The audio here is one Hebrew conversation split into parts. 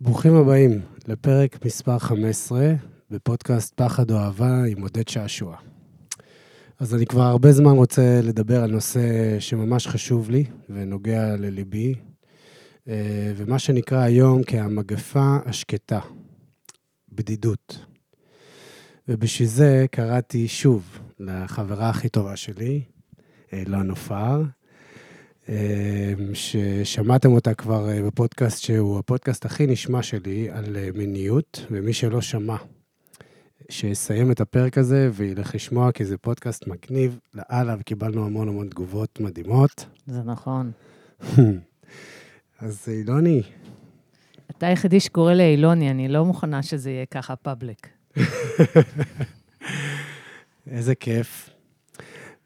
ברוכים הבאים לפרק מספר 15 בפודקאסט פחד או אהבה עם עודד שעשוע. אז אני כבר הרבה זמן רוצה לדבר על נושא שממש חשוב לי ונוגע לליבי, אה, ומה שנקרא היום כהמגפה השקטה, בדידות. ובשביל זה קראתי שוב לחברה הכי טובה שלי, אילון נופר, ששמעתם אותה כבר אה, בפודקאסט שהוא הפודקאסט הכי נשמע שלי על אה, מיניות, ומי שלא שמע, שיסיים את הפרק הזה וילך לשמוע, כי זה פודקאסט מגניב לאללה, וקיבלנו המון המון תגובות מדהימות. זה נכון. אז אילוני. אתה היחידי שקורא לאילוני, אני לא מוכנה שזה יהיה ככה פאבליק. איזה כיף.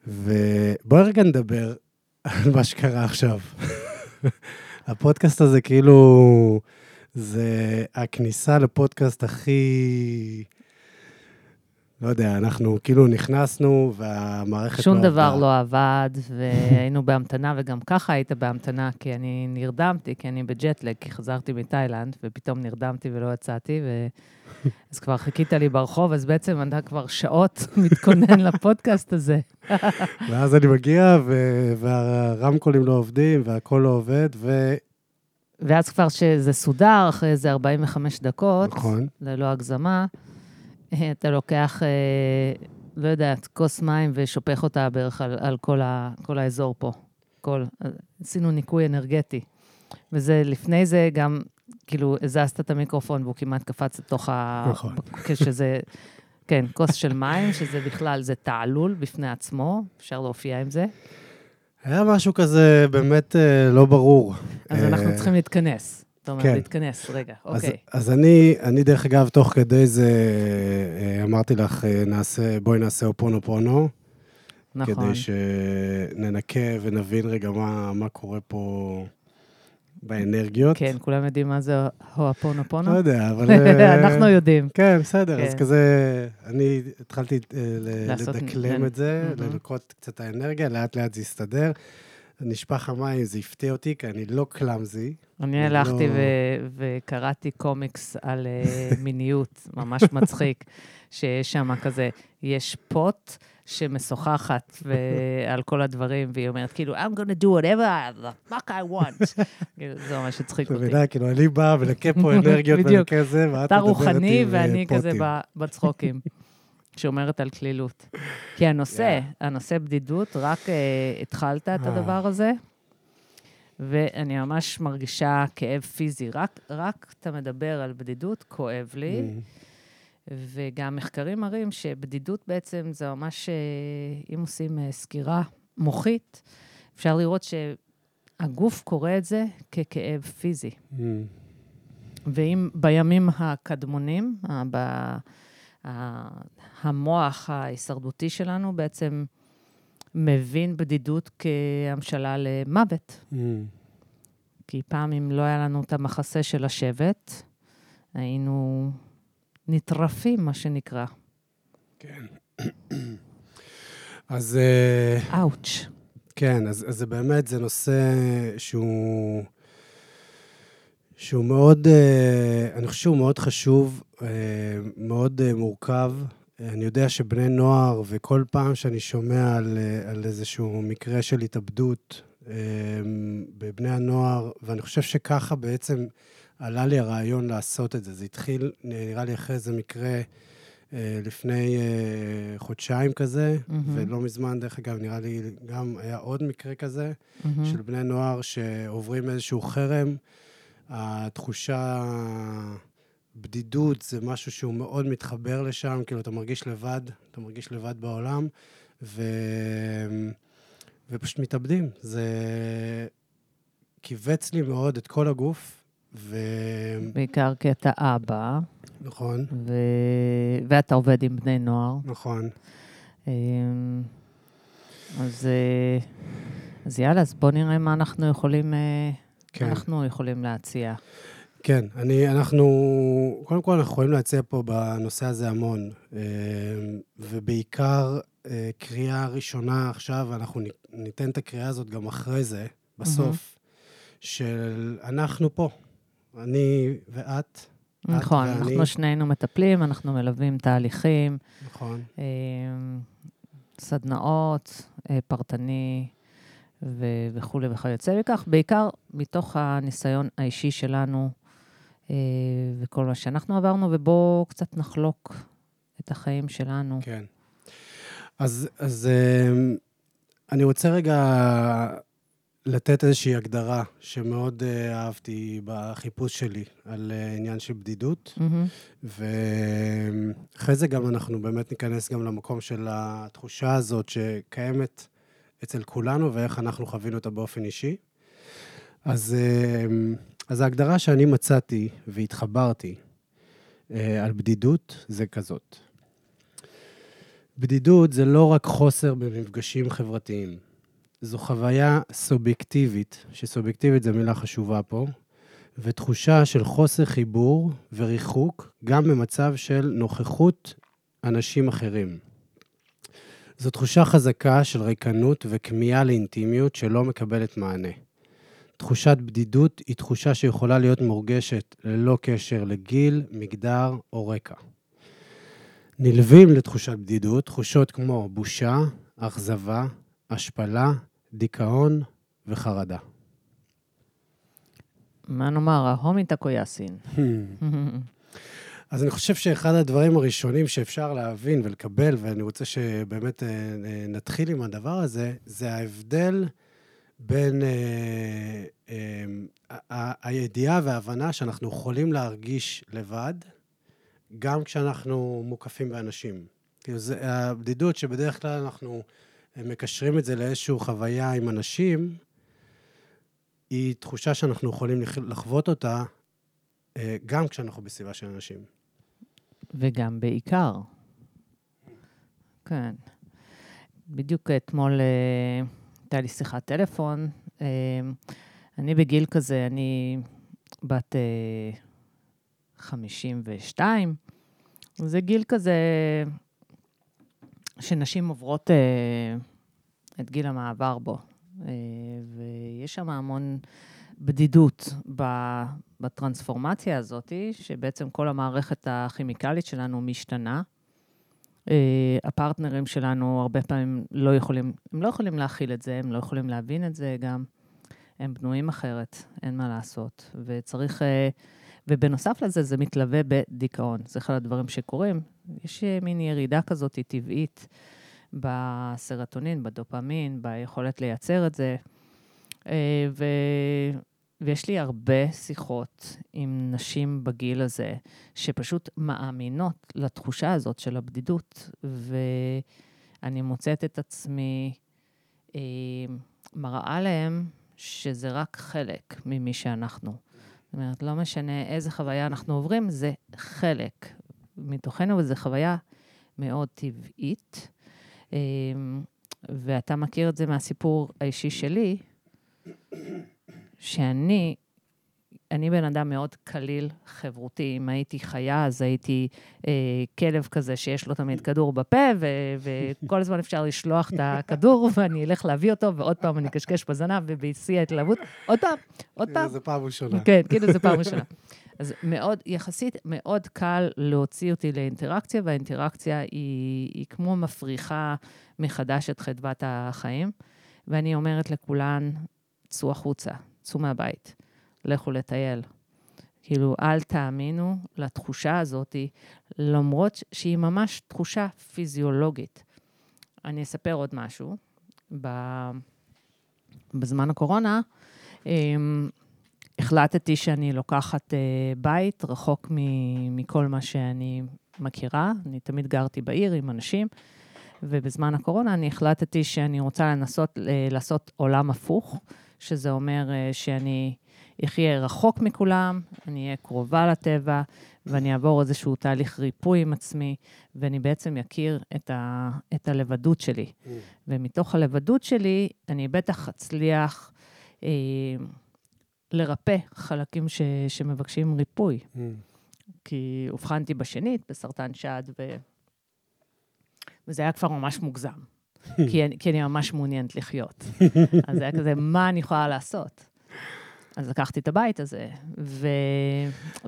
ובואי רגע נדבר על מה שקרה עכשיו. הפודקאסט הזה כאילו, זה הכניסה לפודקאסט הכי... לא יודע, אנחנו כאילו נכנסנו והמערכת שום לא דבר עבדה. לא עבד, והיינו בהמתנה, וגם ככה היית בהמתנה, כי אני נרדמתי, כי אני בג'טלג, כי חזרתי מתאילנד, ופתאום נרדמתי ולא יצאתי, ו... אז כבר חיכית לי ברחוב, אז בעצם אתה כבר שעות מתכונן לפודקאסט הזה. ואז אני מגיע, ו- והרמקולים לא עובדים, והכל לא עובד, ו... ואז כבר שזה סודר, אחרי איזה 45 דקות, נכון. ללא הגזמה, אתה לוקח, אה, לא יודעת, כוס מים ושופך אותה בערך על, על כל, ה, כל האזור פה. כל, עשינו ניקוי אנרגטי. וזה, לפני זה גם, כאילו, הזזת את המיקרופון והוא כמעט קפץ לתוך ה... נכון. כשזה, כן, כוס של מים, שזה בכלל, זה תעלול בפני עצמו, אפשר להופיע עם זה. היה משהו כזה באמת אה, לא ברור. אז אה, אנחנו צריכים להתכנס. אתה אומר, כן. להתכנס, רגע, אז, אוקיי. אז אני, אני, דרך אגב, תוך כדי זה אה, אמרתי לך, נעשה, בואי נעשה אופונופונו, נכון. כדי שננקה ונבין רגע מה, מה קורה פה באנרגיות. כן, כולם יודעים מה זה הואפונופונו? לא יודע, אבל... אה, אנחנו יודעים. כן, בסדר, אז כן. כזה, אני התחלתי אה, לדקלם את זה. לנקות קצת האנרגיה, לאט לאט זה יסתדר. נשפך המים, זה הפתיע אותי, כי אני לא קלאמזי. אני לא- הלכתי ו- וקראתי קומיקס על אה, מיניות, ממש מצחיק, שיש שם כזה, יש פוט שמשוחחת ו- על כל הדברים, והיא אומרת, כאילו, I'm gonna do whatever the fuck I want. כאילו, זה ממש הצחיק אותי. מבינה, כאילו, אני בא מנקה פה אנרגיות בדיוק. ומנקה זה, ואת אתה מדברת רוחני עם, אה, ואני כזה פוטים. ב- בצחוקים, שומרת על כלילות. כי הנושא, הנושא בדידות, רק אה, התחלת את אה. הדבר הזה, ואני ממש מרגישה כאב פיזי. רק, רק אתה מדבר על בדידות, כואב לי, Mm. וגם מחקרים מראים שבדידות בעצם זה ממש, אה, אם עושים סקירה מוחית, אפשר לראות שהגוף קורא את זה ככאב פיזי. Mm. ואם בימים הקדמונים, ב- המוח ההישרדותי שלנו בעצם מבין בדידות כהמשלה למוות. Mm. כי פעם, אם לא היה לנו את המחסה של השבט, היינו נטרפים, מה שנקרא. כן. אז אה, אאוץ'. כן, אז, אז זה באמת, זה נושא שהוא, שהוא מאוד, אה, אני חושב שהוא מאוד חשוב, אה, מאוד אה, מורכב. אני יודע שבני נוער, וכל פעם שאני שומע על, על איזשהו מקרה של התאבדות בבני הנוער, ואני חושב שככה בעצם עלה לי הרעיון לעשות את זה. זה התחיל, נראה לי, אחרי איזה מקרה לפני חודשיים כזה, מהמם. ולא מזמן, דרך אגב, נראה לי גם היה עוד מקרה כזה, מהמם. של בני נוער שעוברים איזשהו חרם. התחושה, בדידות, זה משהו שהוא מאוד מתחבר לשם, כאילו, אתה מרגיש לבד, אתה מרגיש לבד בעולם, ו... ופשוט מתאבדים. זה כיווץ לי מאוד את כל הגוף, ו... בעיקר כי אתה אבא, נכון, ו... ואתה עובד עם בני נוער. נכון. אמ, אז, אה, אז יאללה, אז בוא נראה מה אנחנו יכולים, אה, כן. אנחנו יכולים להציע. כן, אני, אנחנו, קודם כל אנחנו יכולים להציע פה בנושא הזה המון, אה, ובעיקר אה, קריאה ראשונה עכשיו, אנחנו ניתן את הקריאה הזאת גם אחרי זה, בסוף, של אנחנו פה, אני ואת. נכון, ואני. אנחנו שנינו מטפלים, אנחנו מלווים תהליכים, נכון. אה, סדנאות, אה, פרטני ו- וכולי וכיוצא בכך, בעיקר מתוך הניסיון האישי שלנו אה, וכל מה שאנחנו עברנו, ובואו קצת נחלוק את החיים שלנו. כן. אז, אז אמ, אני רוצה רגע לתת איזושהי הגדרה שמאוד אה, אהבתי בחיפוש שלי על אה, עניין של בדידות, מהמם. ואחרי זה גם אנחנו באמת ניכנס גם למקום של התחושה הזאת שקיימת אצל כולנו ואיך אנחנו חווינו אותה באופן אישי. אז, אמ, אז ההגדרה שאני מצאתי והתחברתי אה, על בדידות זה כזאת. בדידות זה לא רק חוסר במפגשים חברתיים. זו חוויה סובייקטיבית, שסובייקטיבית זו מילה חשובה פה, ותחושה של חוסר חיבור וריחוק, גם במצב של נוכחות אנשים אחרים. זו תחושה חזקה של ריקנות וכמיהה לאינטימיות שלא מקבלת מענה. תחושת בדידות היא תחושה שיכולה להיות מורגשת ללא קשר לגיל, מגדר או רקע. נלווים לתחושת בדידות תחושות כמו בושה, אכזבה, השפלה, דיכאון וחרדה. מה נאמר, ההומי טקויאסין. אז אני חושב שאחד הדברים הראשונים שאפשר להבין ולקבל, ואני רוצה שבאמת אה, אה, נתחיל עם הדבר הזה, זה ההבדל בין אה, הידיעה וההבנה שאנחנו יכולים להרגיש לבד, גם כשאנחנו מוקפים באנשים. כאילו, זה הבדידות שבדרך כלל אנחנו מקשרים את זה לאיזושהי חוויה עם אנשים, היא תחושה שאנחנו יכולים לח- לחוות אותה גם כשאנחנו בסביבה של אנשים. וגם בעיקר. כן. בדיוק אתמול אה, הייתה לי שיחת טלפון. אה, אני בגיל כזה, אני בת אה, 52, זה גיל כזה שנשים עוברות אה, את גיל המעבר בו. אה, ויש שם המון בדידות בטרנספורמציה הזאת, שבעצם כל המערכת הכימיקלית שלנו משתנה. אה, הפרטנרים שלנו הרבה פעמים לא יכולים, הם לא יכולים להכיל את זה, הם לא יכולים להבין את זה גם. הם בנויים אחרת, אין מה לעשות. וצריך... אה, ובנוסף לזה, זה מתלווה בדיכאון. זה אחד הדברים שקורים. יש אה, מין ירידה כזאת טבעית בסרטונין, בדופמין, ביכולת לייצר את זה. ו... ויש לי הרבה שיחות עם נשים בגיל הזה, שפשוט מאמינות לתחושה הזאת של הבדידות, ואני מוצאת את עצמי אה, מראה להם שזה רק חלק ממי שאנחנו. זאת אומרת, לא משנה איזה חוויה אנחנו עוברים, זה חלק מתוכנו, וזו חוויה מאוד טבעית. אה, ואתה מכיר את זה מהסיפור האישי שלי, שאני, אני בן אדם מאוד קליל, חברותי. אם הייתי חיה, אז הייתי אה, כלב כזה שיש לו תמיד כדור בפה, ו- וכל הזמן אפשר לשלוח את הכדור, ואני אלך להביא אותו, ועוד פעם אני אקשקש בזנב ובשיא ההתלהבות. עוד פעם, עוד פעם. זה פעם ראשונה. כן, כאילו זו פעם ראשונה. אז מאוד, יחסית מאוד קל להוציא אותי לאינטראקציה, והאינטראקציה היא, היא כמו מפריחה מחדש את חדוות החיים. ואני אומרת לכולן, צאו החוצה, צאו מהבית, לכו לטייל. כאילו, אל תאמינו לתחושה הזאת, למרות שהיא ממש תחושה פיזיולוגית. אני אספר עוד משהו. בזמן הקורונה, אמ, החלטתי שאני לוקחת אה, בית רחוק מכל מה שאני מכירה. אני תמיד גרתי בעיר עם אנשים, ובזמן הקורונה אני החלטתי שאני רוצה לנסות אה, לעשות עולם הפוך, שזה אומר אה, שאני אחיה רחוק מכולם, אני אהיה קרובה לטבע, ואני אעבור איזשהו תהליך ריפוי עם עצמי, ואני בעצם אכיר את, ה- את הלבדות שלי. Mm. ומתוך הלבדות שלי, אני בטח אצליח אה, לרפא חלקים ש, שמבקשים ריפוי. Mm. כי אובחנתי בשנית בסרטן שד, ו... וזה היה כבר ממש מוגזם. כי, אני, כי אני ממש מעוניינת לחיות. אז זה היה כזה, מה אני יכולה לעשות? אז לקחתי את הבית הזה, ו...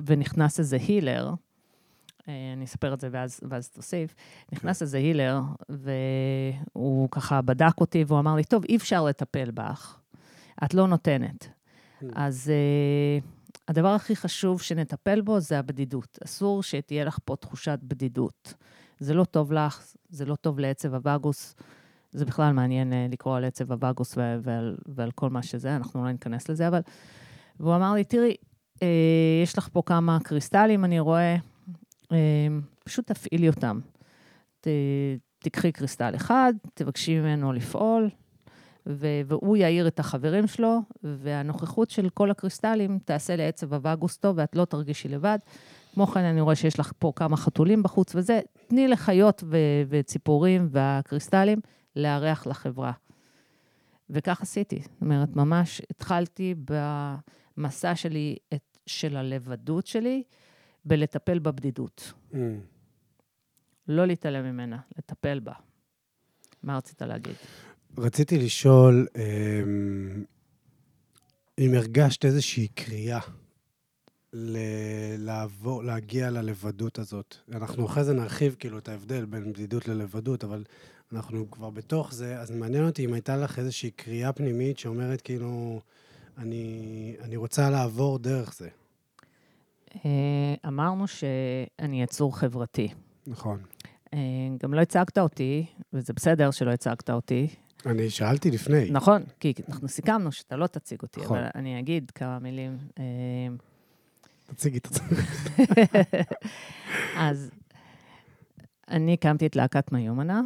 ונכנס איזה הילר, אה, אני אספר את זה ואז, ואז תוסיף. נכנס איזה הילר, והוא ככה בדק אותי, והוא אמר לי, טוב, אי אפשר לטפל בך, את לא נותנת. Mm. אז uh, הדבר הכי חשוב שנטפל בו זה הבדידות. אסור שתהיה לך פה תחושת בדידות. זה לא טוב לך, זה לא טוב לעצב הווגוס. זה בכלל מעניין uh, לקרוא על עצב הווגוס ועל, ועל כל מה שזה, אנחנו לא ניכנס לזה, אבל... והוא אמר לי, תראי, אה, יש לך פה כמה קריסטלים, אני רואה, אה, פשוט תפעילי אותם. ת, תקחי קריסטל אחד, תבקשי ממנו לפעול, ו- והוא יעיר את החברים שלו, והנוכחות של כל הקריסטלים תעשה לעצב הווגוס טוב, ואת לא תרגישי לבד. כמו כן, אני רואה שיש לך פה כמה חתולים בחוץ וזה, תני לחיות ו- וציפורים והקריסטלים לארח לחברה. וכך עשיתי. זאת אומרת, ממש התחלתי במסע שלי, את, של הלבדות שלי, בלטפל בבדידות. Mm. לא להתעלם ממנה, לטפל בה. מה רצית להגיד? רציתי לשאול אמ, אם הרגשת איזושהי קריאה ל- לעבור, להגיע ללבדות הזאת. אנחנו אחרי זה נרחיב כאילו את ההבדל בין בדידות ללבדות, אבל אנחנו כבר בתוך זה, אז מעניין אותי אם הייתה לך איזושהי קריאה פנימית שאומרת כאילו, אני, אני רוצה לעבור דרך זה. אה, אמרנו שאני יצור חברתי. נכון. אה, גם לא הצגת אותי, וזה בסדר שלא הצגת אותי. אני שאלתי לפני. נכון, כי אנחנו סיכמנו שאתה לא תציג אותי, נכון. אבל אני אגיד כמה מילים. אה, תציגי את עצמך. אז אני הקמתי את להקת מיומנה,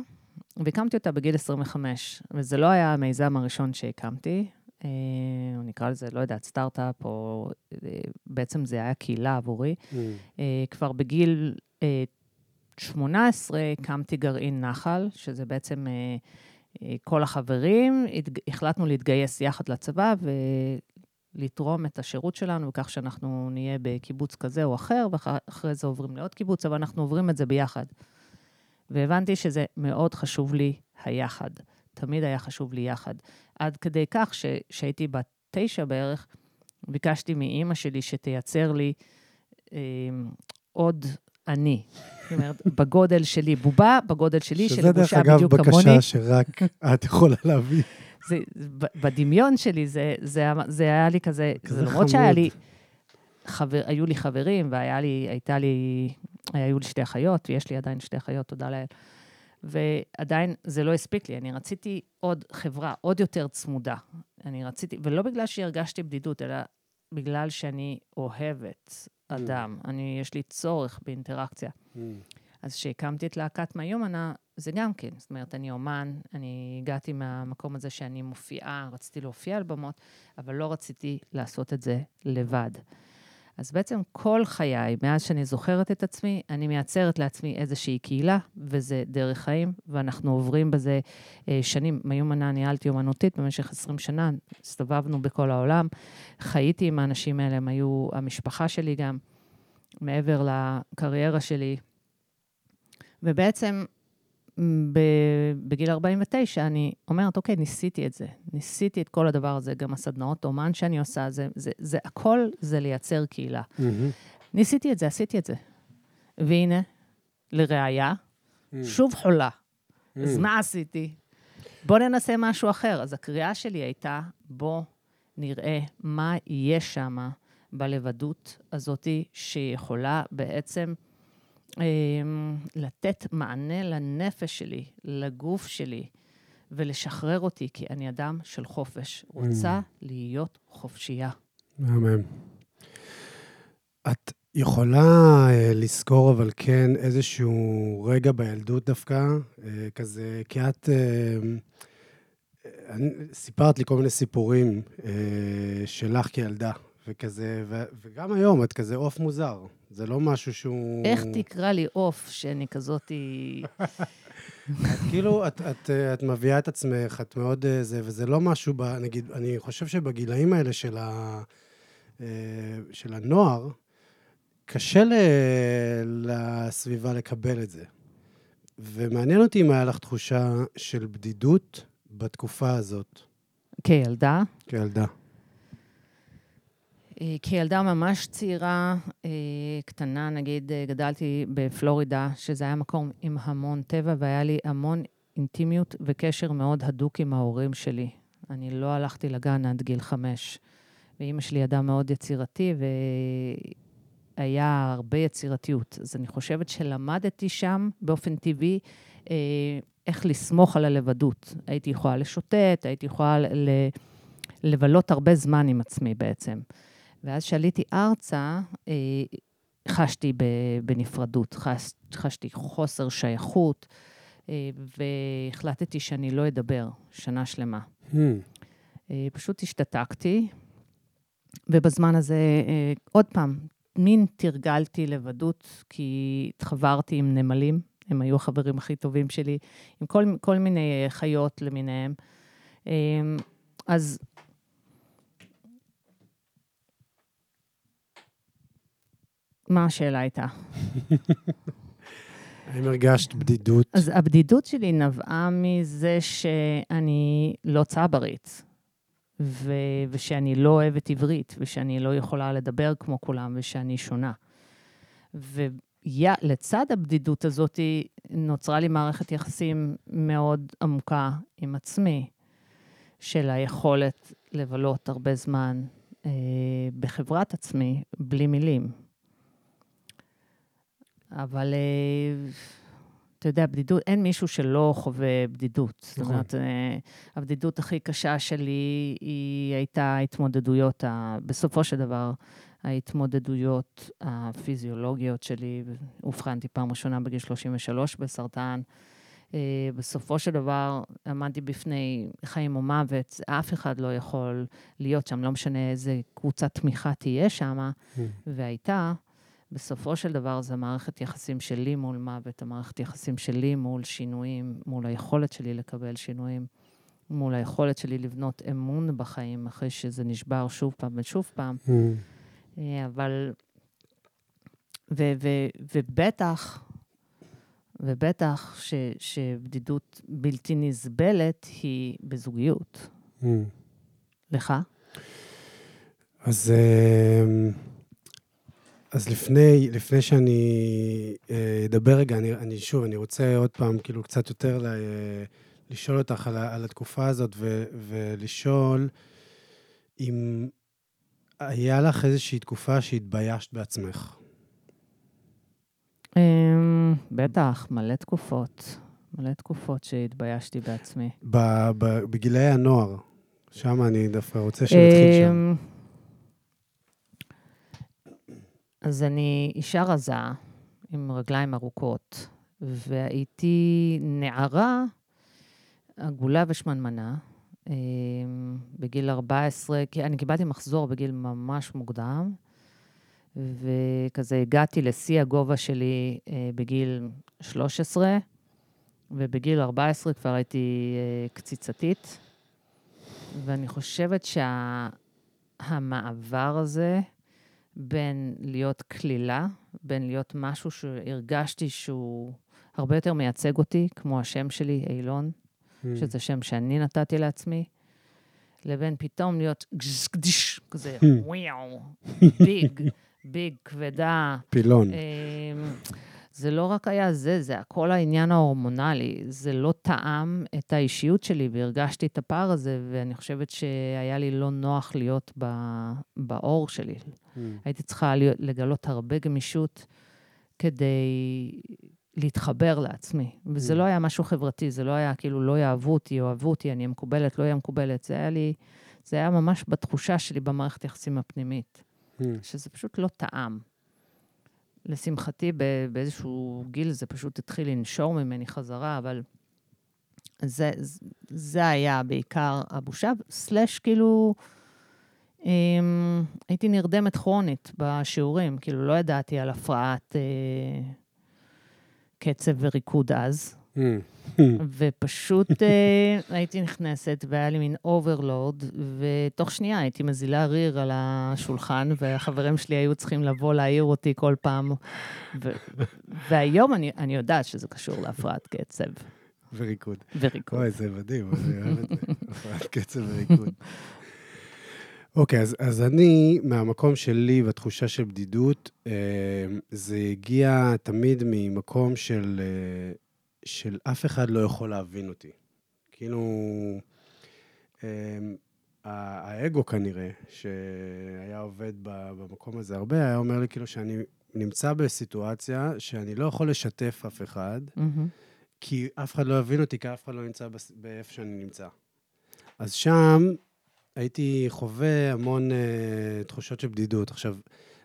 והקמתי אותה בגיל 25, וזה לא היה המיזם הראשון שהקמתי. אה, נקרא לזה, לא יודעת, סטארט-אפ, או אה, בעצם זה היה קהילה עבורי. Mm. אה, כבר בגיל 18 הקמתי גרעין נחל, שזה בעצם כל החברים, החלטנו להתגייס יחד לצבא ולתרום את השירות שלנו, וכך שאנחנו נהיה בקיבוץ כזה או אחר, ואחרי זה עוברים לעוד קיבוץ, אבל אנחנו עוברים את זה ביחד. והבנתי שזה מאוד חשוב לי היחד. תמיד היה חשוב לי יחד. עד כדי כך שהייתי בת תשע בערך, ביקשתי מאימא שלי שתייצר לי אה, עוד אני. זאת אומרת, בגודל שלי, בובה בגודל שלי, שלבושה בדיוק כמוני. שזה דרך אגב בקשה שרק את יכולה להביא. זה, בדמיון שלי זה, זה, זה היה לי כזה, כזה למרות שהיה לי, חבר, היו לי חברים, והיה לי, הייתה לי, היו לי שתי אחיות, ויש לי עדיין שתי אחיות, תודה לאל. ועדיין זה לא הספיק לי, אני רציתי עוד חברה, עוד יותר צמודה. אני רציתי, ולא בגלל שהרגשתי בדידות, אלא בגלל שאני אוהבת אדם. Mm. אני, יש לי צורך באינטראקציה. Mm. אז כשהקמתי את להקת מהיומנה, זה גם כן. זאת אומרת, אני אומן, אני הגעתי מהמקום הזה שאני מופיעה, רציתי להופיע על במות, אבל לא רציתי לעשות את זה לבד. אז בעצם כל חיי, מאז שאני זוכרת את עצמי, אני מייצרת לעצמי איזושהי קהילה, וזה דרך חיים, ואנחנו עוברים בזה אה, שנים. מיומנה ניהלתי אומנותית במשך 20 שנה, הסתובבנו בכל העולם, חייתי עם האנשים האלה, הם היו המשפחה שלי גם, מעבר לקריירה שלי. ובעצם בגיל 49, אני אומרת, אוקיי, ניסיתי את זה. ניסיתי את כל הדבר הזה, גם הסדנאות אומן שאני עושה, זה, זה, זה הכל זה לייצר קהילה. Mm-hmm. ניסיתי את זה, עשיתי את זה. והנה, לראיה, mm-hmm. שוב חולה. Mm-hmm. אז מה עשיתי? בוא ננסה משהו אחר. אז הקריאה שלי הייתה, בוא נראה מה יהיה שם בלבדות הזאתי, שיכולה בעצם... אמ, לתת מענה לנפש שלי, לגוף שלי, ולשחרר אותי, כי אני אדם של חופש. רוצה mm. להיות חופשייה. מהמם. את יכולה uh, לזכור, אבל כן, איזשהו רגע בילדות דווקא, uh, כזה, כי את... Uh, סיפרת לי כל מיני סיפורים שלך כילדה, וכזה, ו, וגם היום את כזה עוף מוזר. זה לא משהו שהוא... איך תקרא לי עוף, שאני כזאתי... את כאילו, את, את, את מביאה את עצמך, את מאוד אה, זה, וזה לא משהו, ב, נגיד, אני חושב שבגילאים האלה של, ה, אה, של הנוער, קשה ל, לסביבה לקבל את זה. ומעניין אותי אם היה לך תחושה של בדידות בתקופה הזאת. כילדה? כילדה. אה, כילדה ממש צעירה, אה, קטנה, נגיד, אה, גדלתי בפלורידה, שזה היה מקום עם המון טבע, והיה לי המון אינטימיות וקשר מאוד הדוק עם ההורים שלי. אני לא הלכתי לגן עד גיל חמש. ואימא שלי ידעה מאוד יצירתי, והיה הרבה יצירתיות. אז אני חושבת שלמדתי שם באופן טבעי איך לסמוך על הלבדות. הייתי יכולה לשוטט, הייתי יכולה ל... לבלות הרבה זמן עם עצמי בעצם. ואז כשעליתי ארצה, אה, חשתי בנפרדות, חש, חשתי חוסר שייכות, אה, והחלטתי שאני לא אדבר שנה שלמה. Hmm. אה, פשוט השתתקתי, ובזמן הזה, עוד פעם, מין תרגלתי לבדות, כי התחברתי עם נמלים, הם היו החברים הכי טובים שלי, עם כל, כל מיני חיות למיניהם. אז מה השאלה הייתה? האם הרגשת בדידות? אז הבדידות שלי נבעה מזה שאני לא צברית, ו- ושאני לא אוהבת עברית, ושאני לא יכולה לדבר כמו כולם, ושאני שונה. ולצד הבדידות הזאת נוצרה לי מערכת יחסים מאוד עמוקה עם עצמי, של היכולת לבלות הרבה זמן אה, בחברת עצמי, בלי מילים. אבל אה, אתה יודע, בדידות, אין מישהו שלא חווה בדידות. נכון. זאת אומרת, אה, הבדידות הכי קשה שלי היא הייתה ההתמודדויות, ה, בסופו של דבר, ההתמודדויות הפיזיולוגיות שלי. אובחנתי פעם ראשונה בגיל 33 בסרטן. Uh, בסופו של דבר, עמדתי בפני חיים או מוות, אף אחד לא יכול להיות שם, לא משנה איזה קבוצת תמיכה תהיה שם, mm. והייתה. בסופו של דבר זה מערכת יחסים שלי מול מוות, המערכת יחסים שלי מול שינויים, מול היכולת שלי לקבל שינויים, מול היכולת שלי לבנות אמון בחיים אחרי שזה נשבר שוב פעם ושוב פעם. Mm. אה, אבל, ו, ו, ובטח, ובטח ש, שבדידות בלתי נסבלת היא בזוגיות. Mm. לך? אז... Uh... אז לפני, לפני שאני אה, אדבר רגע, אני, אני שוב, אני רוצה עוד פעם, כאילו, קצת יותר ל, לשאול אותך על, על התקופה הזאת, ו, ולשאול אם היה לך איזושהי תקופה שהתביישת בעצמך. אמ, בטח, מלא תקופות. מלא תקופות שהתביישתי בעצמי. בגילאי הנוער, שם אני דווקא רוצה שנתחיל שם. אז אני אישה רזה, עם רגליים ארוכות, והייתי נערה עגולה ושמנמנה. אמ, בגיל 14, כי אני קיבלתי מחזור בגיל ממש מוקדם, וכזה הגעתי לשיא הגובה שלי אה, בגיל 13, ובגיל 14 כבר הייתי אה, קציצתית, ואני חושבת שהמעבר שה, הזה, בין להיות כלילה, בין להיות משהו שהרגשתי שהוא הרבה יותר מייצג אותי, כמו השם שלי, אילון, mm. שזה שם שאני נתתי לעצמי, לבין פתאום להיות גשגדיש, כזה hmm. וואו, ביג, ביג, כבדה. פילון. אמ, זה לא רק היה זה, זה הכל העניין ההורמונלי. זה לא טעם את האישיות שלי, והרגשתי את הפער הזה, ואני חושבת שהיה לי לא נוח להיות ב, באור שלי. Mm. הייתי צריכה להיות, לגלות הרבה גמישות כדי להתחבר לעצמי. וזה mm. לא היה משהו חברתי, זה לא היה כאילו לא יאהבו אותי, יאהבו אותי, אני אהיה מקובלת, לא אהיה מקובלת. זה היה לי, זה היה ממש בתחושה שלי במערכת היחסים הפנימית, mm. שזה פשוט לא טעם. לשמחתי, באיזשהו גיל זה פשוט התחיל לנשור ממני חזרה, אבל זה, זה היה בעיקר הבושה, סלאש כאילו, אמ, הייתי נרדמת כרונית בשיעורים, כאילו לא ידעתי על הפרעת אה, קצב וריקוד אז. ופשוט אה, הייתי נכנסת, והיה לי מין overload, ותוך שנייה הייתי מזילה ריר על השולחן, והחברים שלי היו צריכים לבוא להעיר אותי כל פעם. ו- והיום אני, אני יודעת שזה קשור להפרעת קצב. וריקוד. וריקוד. אוי, זה מדהים, אני אוהב את זה, הפרעת קצב וריקוד. אוקיי, אז, אז אני, מהמקום שלי והתחושה של בדידות, אה, זה הגיע תמיד ממקום של, אה, של אף אחד לא יכול להבין אותי. כאילו, אה, האגו כנראה, שהיה עובד במקום הזה הרבה, היה אומר לי כאילו שאני נמצא בסיטואציה שאני לא יכול לשתף אף אחד, מהמם. כי אף אחד לא יבין אותי, כי אף אחד לא נמצא באיפה שאני נמצא. אז שם הייתי חווה המון uh, תחושות של בדידות. עכשיו,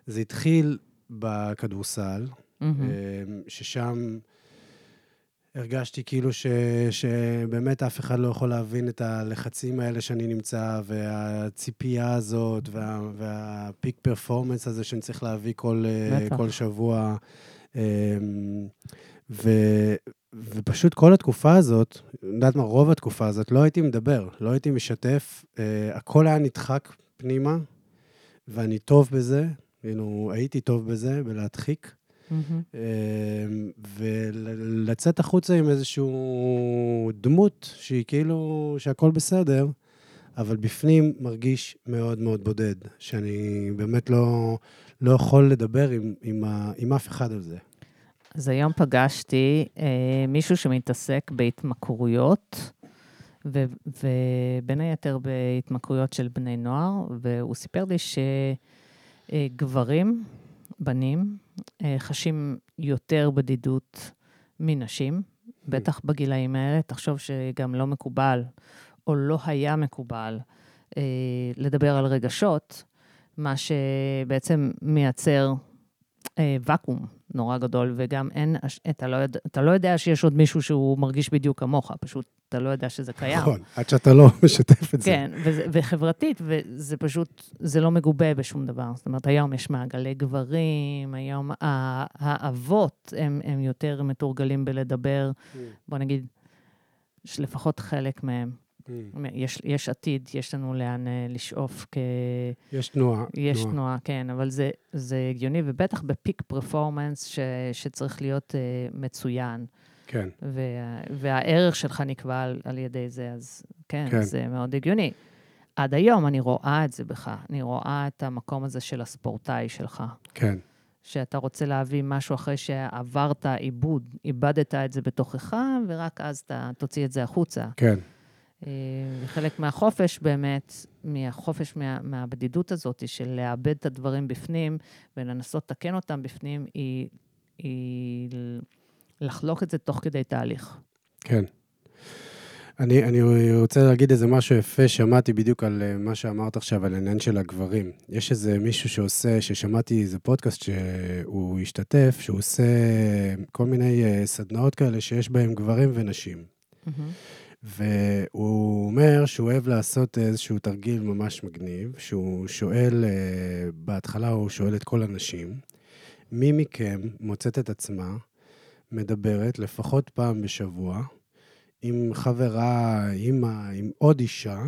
זה התחיל בכדורסל, מהמם. אה, ששם הרגשתי כאילו ש, שבאמת אף אחד לא יכול להבין את הלחצים האלה שאני נמצא, והציפייה הזאת, וה, והפיק פרפורמנס הזה שאני צריך להביא כל, אה, בטח. כל שבוע. אה, ו, ופשוט כל התקופה הזאת, יודעת מה, רוב התקופה הזאת, לא הייתי מדבר, לא הייתי משתף, אה, הכל היה נדחק פנימה, ואני טוב בזה, כאילו, הייתי טוב בזה, בלהדחיק. מהמם. אמ, ולצאת החוצה עם איזושהי דמות שהיא כאילו, שהכל בסדר, אבל בפנים מרגיש מאוד מאוד בודד, שאני באמת לא, לא יכול לדבר עם, עם, ה, עם אף אחד על זה. אז היום פגשתי אה, מישהו שמתעסק בהתמכרויות, ו, ובין היתר בהתמכרויות של בני נוער, והוא סיפר לי שגברים, בנים, חשים יותר בדידות מנשים, בטח בגילאים האלה. תחשוב שגם לא מקובל, או לא היה מקובל, אה, לדבר על רגשות, מה שבעצם מייצר אה, ואקום נורא גדול, וגם אין, אתה לא, יודע, אתה לא יודע שיש עוד מישהו שהוא מרגיש בדיוק כמוך, פשוט אתה לא יודע שזה קיים. נכון, עד שאתה לא משתף את זה. כן, וזה, וחברתית, וזה פשוט, זה לא מגובה בשום דבר. זאת אומרת, היום יש מעגלי גברים, היום האבות הם, הם יותר מתורגלים בלדבר, בוא נגיד, שלפחות חלק מהם. Mm. יש, יש עתיד, יש לנו לאן אה, לשאוף כ... יש תנועה. יש תנועה, כן, אבל זה, זה הגיוני, ובטח בפיק פרפורמנס ש, שצריך להיות uh, מצוין, כן, וה, והערך שלך נקבע על, על ידי זה, אז כן, כן. זה מאוד הגיוני. עד היום אני רואה את זה בך, אני רואה את המקום הזה של הספורטאי שלך, כן, שאתה רוצה להביא משהו אחרי שעברת עיבוד, איבדת את זה בתוכך, ורק אז אתה תוציא את זה החוצה. כן, אה, וחלק מהחופש באמת, מהחופש מה, מהבדידות הזאת, של לאבד את הדברים בפנים ולנסות לתקן אותם בפנים, היא, היא לחלוק את זה תוך כדי תהליך. כן. אני, אני רוצה להגיד איזה משהו יפה, שמעתי בדיוק על אה, מה שאמרת עכשיו, על העניין של הגברים. יש איזה מישהו שעושה, ששמעתי איזה פודקאסט שהוא השתתף, שהוא עושה כל מיני אה, סדנאות כאלה שיש בהם גברים ונשים. והוא אומר שהוא אוהב לעשות איזשהו תרגיל ממש מגניב, שהוא שואל, אה, בהתחלה הוא שואל את כל הנשים, מי מכם מוצאת את עצמה מדברת לפחות פעם בשבוע עם חברה, אימא, עם עוד אישה,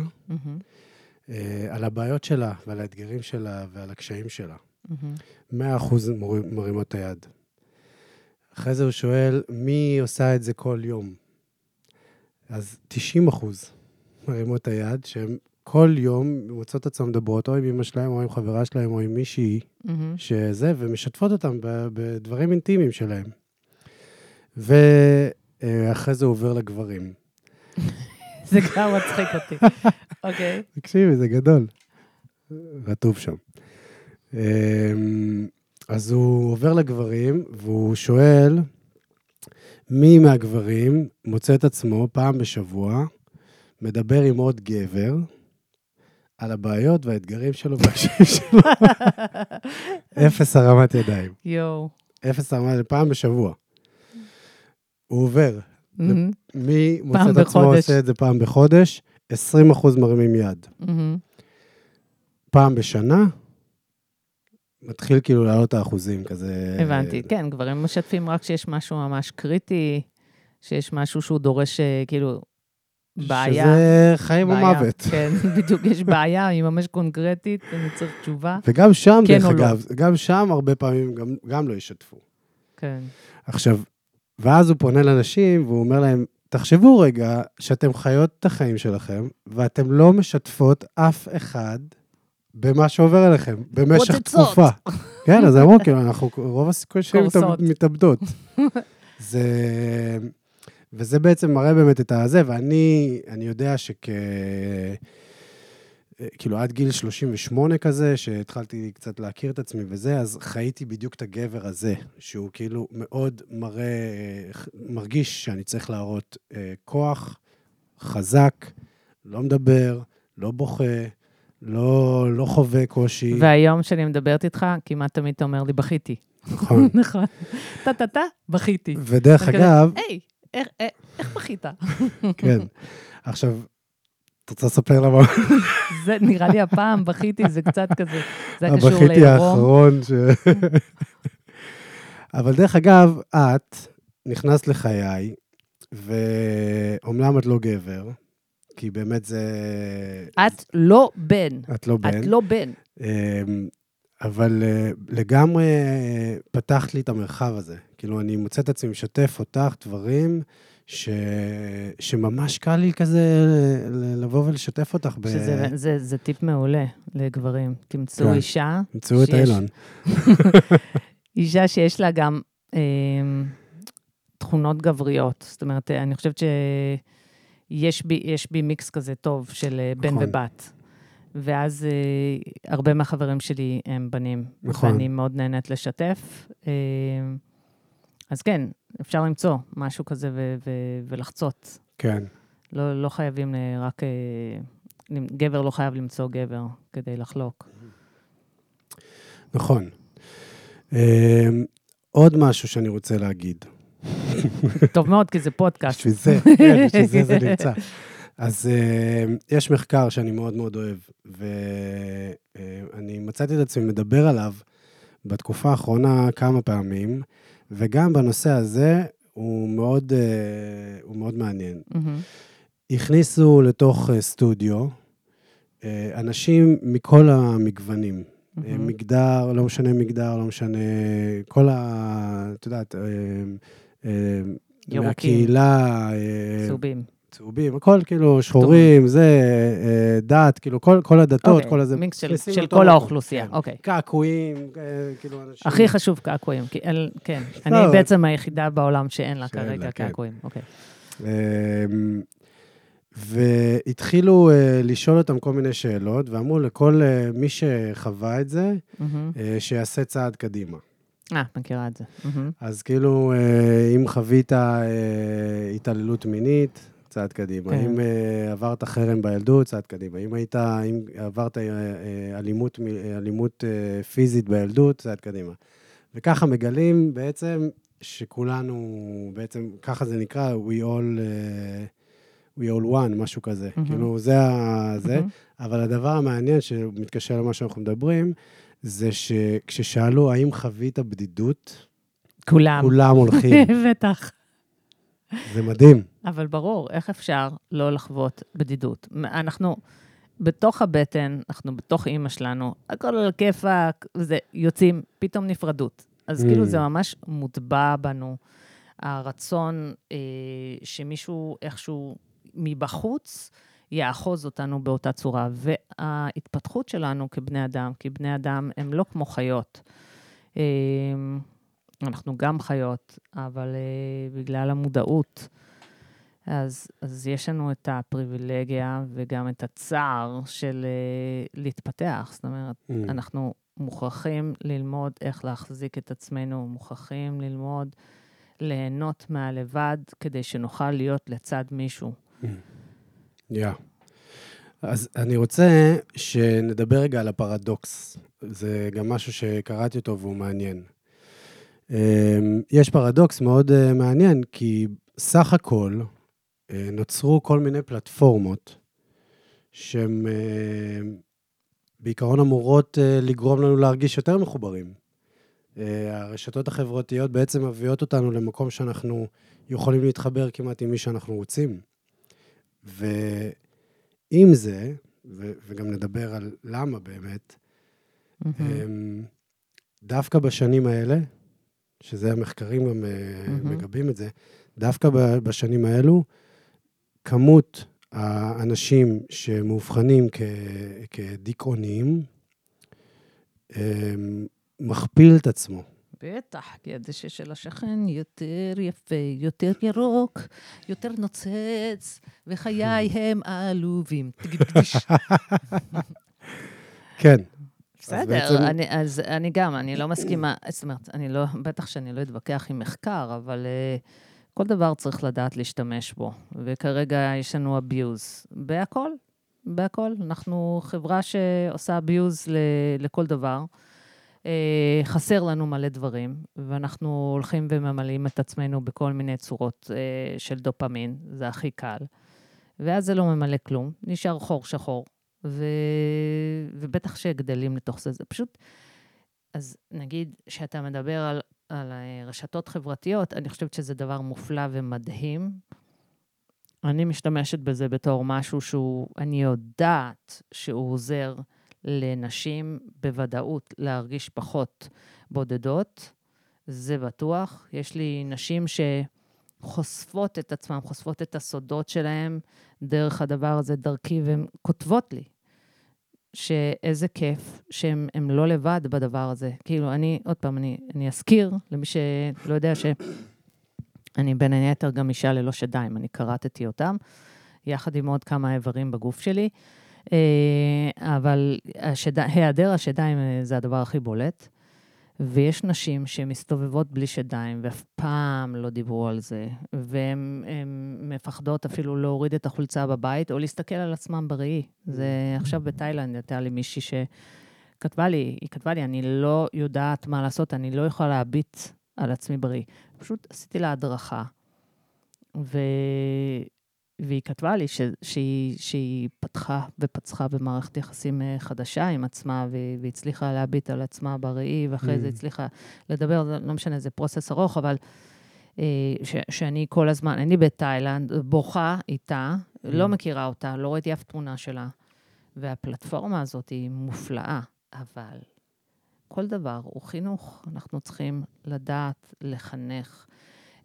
אה, על הבעיות שלה ועל האתגרים שלה ועל הקשיים שלה. מהמם. 100% מור- מרימות את היד. אחרי זה הוא שואל, מי עושה את זה כל יום? אז 90 אחוז מרימות את היד, שהן כל יום מוצאות עצמן מדברות או עם אמא שלהם, או עם חברה שלהם, או עם מישהי, מהמם. שזה, ומשתפות אותם בדברים אינטימיים שלהם. ואחרי זה עובר לגברים. זה גם מצחיק אותי. אוקיי. תקשיבי, זה גדול. רטוב שם. אמ, אז הוא עובר לגברים, והוא שואל, מי מהגברים מוצא את עצמו פעם בשבוע, מדבר עם עוד גבר, על הבעיות והאתגרים שלו והקשיים שלו. אפס הרמת ידיים. יואו. אפס הרמת ידיים, פעם בשבוע. הוא עובר. מי מוצא את עצמו. עושה את זה פעם בחודש? 20 אחוז מרימים יד. פעם בשנה, מתחיל כאילו לעלות האחוזים, כזה... הבנתי, כן, גברים משתפים רק כשיש משהו ממש קריטי, שיש משהו שהוא דורש, אה, כאילו, בעיה. שזה חיים בעיה, ומוות. כן, בדיוק, יש בעיה, היא ממש קונקרטית, אני צריך תשובה. וגם שם, כן דרך לא? אגב, גם שם הרבה פעמים גם, גם לא ישתפו. כן. עכשיו, ואז הוא פונה לאנשים והוא אומר להם, תחשבו רגע שאתם חיות את החיים שלכם, ואתם לא משתפות אף אחד במה שעובר עליכם, במשך. תקופה. כן, אז אמרו, כאילו, אנחנו, רוב הסיכוי שהן. מתאבדות. זה... וזה בעצם מראה באמת את הזה, ואני אני יודע שכ... כאילו, עד גיל 38 כזה, שהתחלתי קצת להכיר את עצמי וזה, אז חייתי בדיוק את הגבר הזה, שהוא כאילו מאוד מראה, מרגיש שאני צריך להראות אה, כוח, חזק, לא מדבר, לא בוכה, לא, לא חווה קושי. והיום כשאני מדברת איתך, כמעט תמיד אתה אומר לי, בכיתי. נכון. נכון. טה-טה-טה, בכיתי. ודרך אגב, היי, איך- איך בכית? כן. עכשיו, את רוצה לספר למה? זה נראה לי הפעם, בכיתי, זה קצת כזה, זה היה קשור הבכיתי לעירום. האחרון ש... אבל דרך אגב, את נכנסת לחיי, ואומנם את לא גבר, כי באמת זה... את לא בן. את לא בן. את לא בן. אמ, אבל אה, לגמרי אה, פתחת לי את המרחב הזה. כאילו, אני מוצא את עצמי משתף אותך דברים ש... שממש קל לי כזה לבוא ולשתף אותך. ב... שזה זה- זה טיפ מעולה לגברים. תמצאו כן. אישה, תמצאו את שיש- אילון. אישה שיש לה גם אה, תכונות גבריות. זאת אומרת, אני חושבת שיש בי, יש בי מיקס כזה טוב של אה, בן נכון. ובת. ואז אה, הרבה מהחברים שלי הם בנים. נכון. ואני מאוד נהנית לשתף. אה, אז כן, אפשר למצוא משהו כזה ו- ו- ולחצות. כן. לא, לא חייבים אה, רק... אה, גבר לא חייב למצוא גבר כדי לחלוק. נכון. אמ, עוד משהו שאני רוצה להגיד. טוב מאוד, כי זה פודקאסט. בשביל זה, כן, בשביל זה זה נמצא. אז אמ, יש מחקר שאני מאוד מאוד אוהב, ואני מצאתי את עצמי מדבר עליו בתקופה האחרונה כמה פעמים, וגם בנושא הזה הוא מאוד, אה, הוא מאוד מעניין. מהמם. הכניסו לתוך אה, סטודיו אה, אנשים מכל המגוונים. מהמם. מגדר, לא משנה מגדר, לא משנה, כל ה... את יודעת, ירוקים. מהקהילה, צהובים. צהובים, הכל כאילו שחורים, זה, אה, דת, כאילו כל, כל הדתות, אוקיי, כל הזה. מיקס של, של כל מקום. האוכלוסייה, כן. אוקיי. קעקועים, אה, כאילו אנשים... הכי חשוב קעקועים, כן. אני לא. בעצם היחידה בעולם שאין לה כרגע כן. קעקועים, אוקיי. אמ, והתחילו אה, לשאול אותם כל מיני שאלות, ואמרו לכל אה, מי שחווה את זה, מהמם. אה, שיעשה צעד קדימה. אה, מכירה את זה. מהמם. אז כאילו, אה, אם חווית אה, התעללות מינית, צעד קדימה. כן. אם אה, עברת חרם בילדות, צעד קדימה. אם היית, אם עברת אה, אלימות, אלימות אה, פיזית בילדות, צעד קדימה. וככה מגלים בעצם שכולנו, בעצם, ככה זה נקרא, we all, אה, we all one, משהו כזה. מהמם. כאילו, זה ה... זה. מהמם. אבל הדבר המעניין, שמתקשר למה שאנחנו מדברים, זה שכששאלו האם חווית בדידות, כולם. כולם הולכים. בטח. זה מדהים. אבל ברור, איך אפשר לא לחוות בדידות? אנחנו בתוך הבטן, אנחנו בתוך אימא שלנו, הכל על הכיפאק, יוצאים, פתאום נפרדות. אז Mm. כאילו זה ממש מוטבע בנו, הרצון אה, שמישהו איכשהו מבחוץ יאחוז אותנו באותה צורה. וההתפתחות שלנו כבני אדם, כי בני אדם הם לא כמו חיות. אה, אנחנו גם חיות, אבל אה, בגלל המודעות, אז, אז יש לנו את הפריבילגיה וגם את הצער של אה, להתפתח. זאת אומרת, Mm. אנחנו מוכרחים ללמוד איך להחזיק את עצמנו, מוכרחים ללמוד ליהנות מהלבד כדי שנוכל להיות לצד מישהו. יא. אז אני רוצה שנדבר רגע על הפרדוקס. זה גם משהו שקראתי אותו והוא מעניין. אמ, יש פרדוקס מאוד אה, מעניין, כי סך הכל נוצרו כל מיני פלטפורמות שהן אה, בעיקרון אמורות אה, לגרום לנו להרגיש יותר מחוברים. אה, הרשתות החברתיות בעצם מביאות אותנו למקום שאנחנו יכולים להתחבר כמעט עם מי שאנחנו רוצים. ועם זה, ו- וגם נדבר על למה באמת, אמ, דווקא בשנים האלה, שזה המחקרים גם אה, מהמם. מגבים את זה, דווקא בשנים האלו, כמות האנשים שמאובחנים כ- כדיכאוניים אה, מכפיל את עצמו. בטח, כי הדשא של השכן יותר יפה, יותר ירוק, יותר נוצץ, וחיי הם עלובים. כן. בסדר, בעצם... אני, אז אני גם, אני לא מסכימה, זאת אומרת, אני לא, בטח שאני לא אתווכח עם מחקר, אבל uh, כל דבר צריך לדעת להשתמש בו. וכרגע יש לנו abuse בהכל, בהכל. אנחנו חברה שעושה abuse לכל דבר. אה, חסר לנו מלא דברים, ואנחנו הולכים וממלאים את עצמנו בכל מיני צורות אה, של דופמין, זה הכי קל. ואז זה לא ממלא כלום, נשאר חור שחור, ו... ובטח שגדלים לתוך זה. זה פשוט... אז נגיד שאתה מדבר על, על אה, רשתות חברתיות, אני חושבת שזה דבר מופלא ומדהים. אני משתמשת בזה בתור משהו שהוא, אני יודעת שהוא עוזר לנשים בוודאות להרגיש פחות בודדות, זה בטוח. יש לי נשים שחושפות את עצמן, חושפות את הסודות שלהן דרך הדבר הזה, דרכי, והן כותבות לי שאיזה כיף שהן לא לבד בדבר הזה. כאילו, אני, עוד פעם, אני, אני אזכיר למי שלא יודע שאני בין היתר גם אישה ללא שדיים, אני כרתתי אותם, יחד עם עוד כמה איברים בגוף שלי. אה, אבל השד... היעדר השדיים אה, זה הדבר הכי בולט. ויש נשים שמסתובבות בלי שדיים, ואף פעם לא דיברו על זה, והן מפחדות אפילו להוריד את החולצה בבית, או להסתכל על עצמם בראי. זה עכשיו בתאילנד, הייתה לי מישהי שכתבה לי, היא כתבה לי, אני לא יודעת מה לעשות, אני לא יכולה להביט על עצמי בראי. פשוט עשיתי לה הדרכה, ו... והיא כתבה לי ש, שהיא, שהיא פתחה ופצחה במערכת יחסים אה, חדשה עם עצמה, והצליחה להביט על עצמה בראי, ואחרי mm. זה הצליחה לדבר, לא משנה, זה פרוסס ארוך, אבל אה, ש, שאני כל הזמן, אני בתאילנד, בוכה איתה, mm. לא מכירה אותה, לא ראיתי אף תמונה שלה. והפלטפורמה הזאת היא מופלאה, אבל כל דבר הוא חינוך. אנחנו צריכים לדעת לחנך.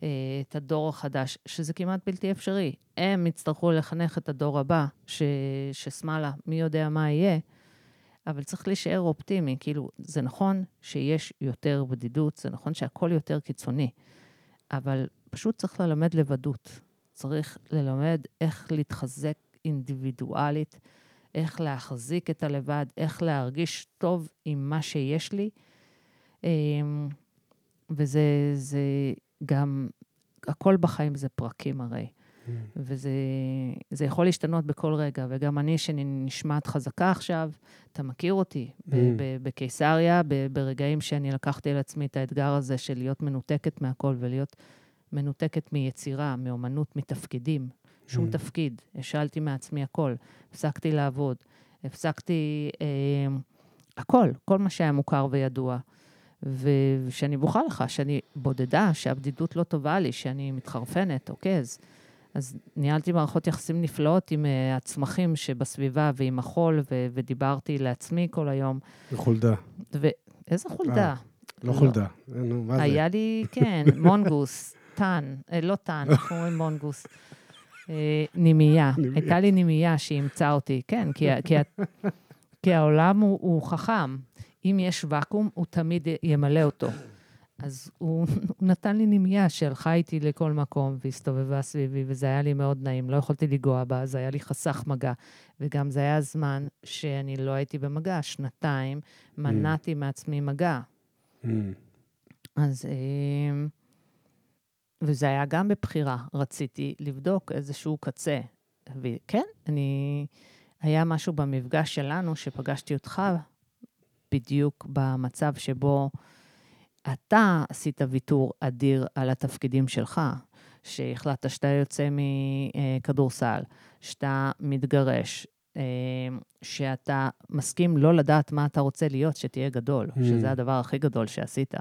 אה, את הדור החדש, שזה כמעט בלתי אפשרי. הם יצטרכו לחנך את הדור הבא, ש, ששמאלה, מי יודע מה יהיה, אבל צריך להישאר אופטימי. כאילו, זה נכון שיש יותר בדידות, זה נכון שהכל יותר קיצוני, אבל פשוט צריך ללמד לבדות. צריך ללמד איך להתחזק אינדיבידואלית, איך להחזיק את הלבד, איך להרגיש טוב עם מה שיש לי. אמ, וזה גם, הכל בחיים זה פרקים הרי. Mm. וזה יכול להשתנות בכל רגע, וגם אני, שאני נשמעת חזקה עכשיו, אתה מכיר אותי, mm. בקיסריה, ברגעים שאני לקחתי על עצמי את האתגר הזה של להיות מנותקת מהכל ולהיות מנותקת מיצירה, מאומנות, מתפקידים. שום mm. תפקיד, השאלתי מעצמי הכל, הפסקתי לעבוד, הפסקתי אה, הכל, כל מה שהיה מוכר וידוע. ושאני בוכה לך, שאני בודדה, שהבדידות לא טובה לי, שאני מתחרפנת, אוקיי, אז, אז ניהלתי מערכות יחסים נפלאות עם uh, הצמחים שבסביבה ועם החול, ו- ודיברתי לעצמי כל היום. וחולדה. ו- איזה חולדה? אה, לא, לא חולדה, נו, מה זה? היה לי, כן, מונגוס, טאן, אה, לא טאן, אנחנו אומרים מונגוס. אה, נימייה. הייתה לי נימייה שאימצה אותי, כן, כי, כי, כי העולם הוא, הוא חכם. אם יש ואקום, הוא תמיד ימלא אותו. אז הוא, הוא נתן לי נמייה שהלכה איתי לכל מקום והסתובבה סביבי, וזה היה לי מאוד נעים. לא יכולתי לנגוע בה, זה היה לי חסך מגע. וגם זה היה זמן שאני לא הייתי במגע. שנתיים מנעתי mm. מעצמי מגע. Mm. אז... אה, וזה היה גם בבחירה. רציתי לבדוק איזשהו קצה. וכן, אני... היה משהו במפגש שלנו, שפגשתי אותך בדיוק במצב שבו אתה עשית ויתור אדיר על התפקידים שלך, שהחלטת שאתה יוצא מכדורסל, שאתה מתגרש, אה, שאתה מסכים לא לדעת מה אתה רוצה להיות, שתהיה גדול, mm. שזה הדבר הכי גדול שעשית.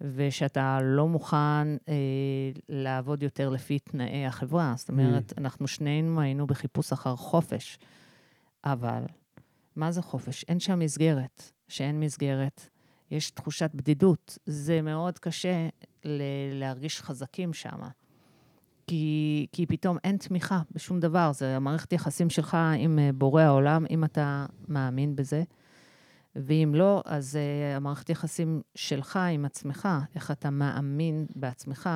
ושאתה לא מוכן אה, לעבוד יותר לפי תנאי החברה. זאת אומרת, mm. אנחנו שנינו היינו בחיפוש אחר חופש, אבל מה זה חופש? אין שם מסגרת. שאין מסגרת, יש תחושת בדידות. זה מאוד קשה ל- להרגיש חזקים שם. כי, כי פתאום אין תמיכה בשום דבר. זה המערכת יחסים שלך עם אה, בורא העולם, אם אתה מאמין בזה. ואם לא, אז uh, המערכת יחסים שלך עם עצמך, איך אתה מאמין בעצמך,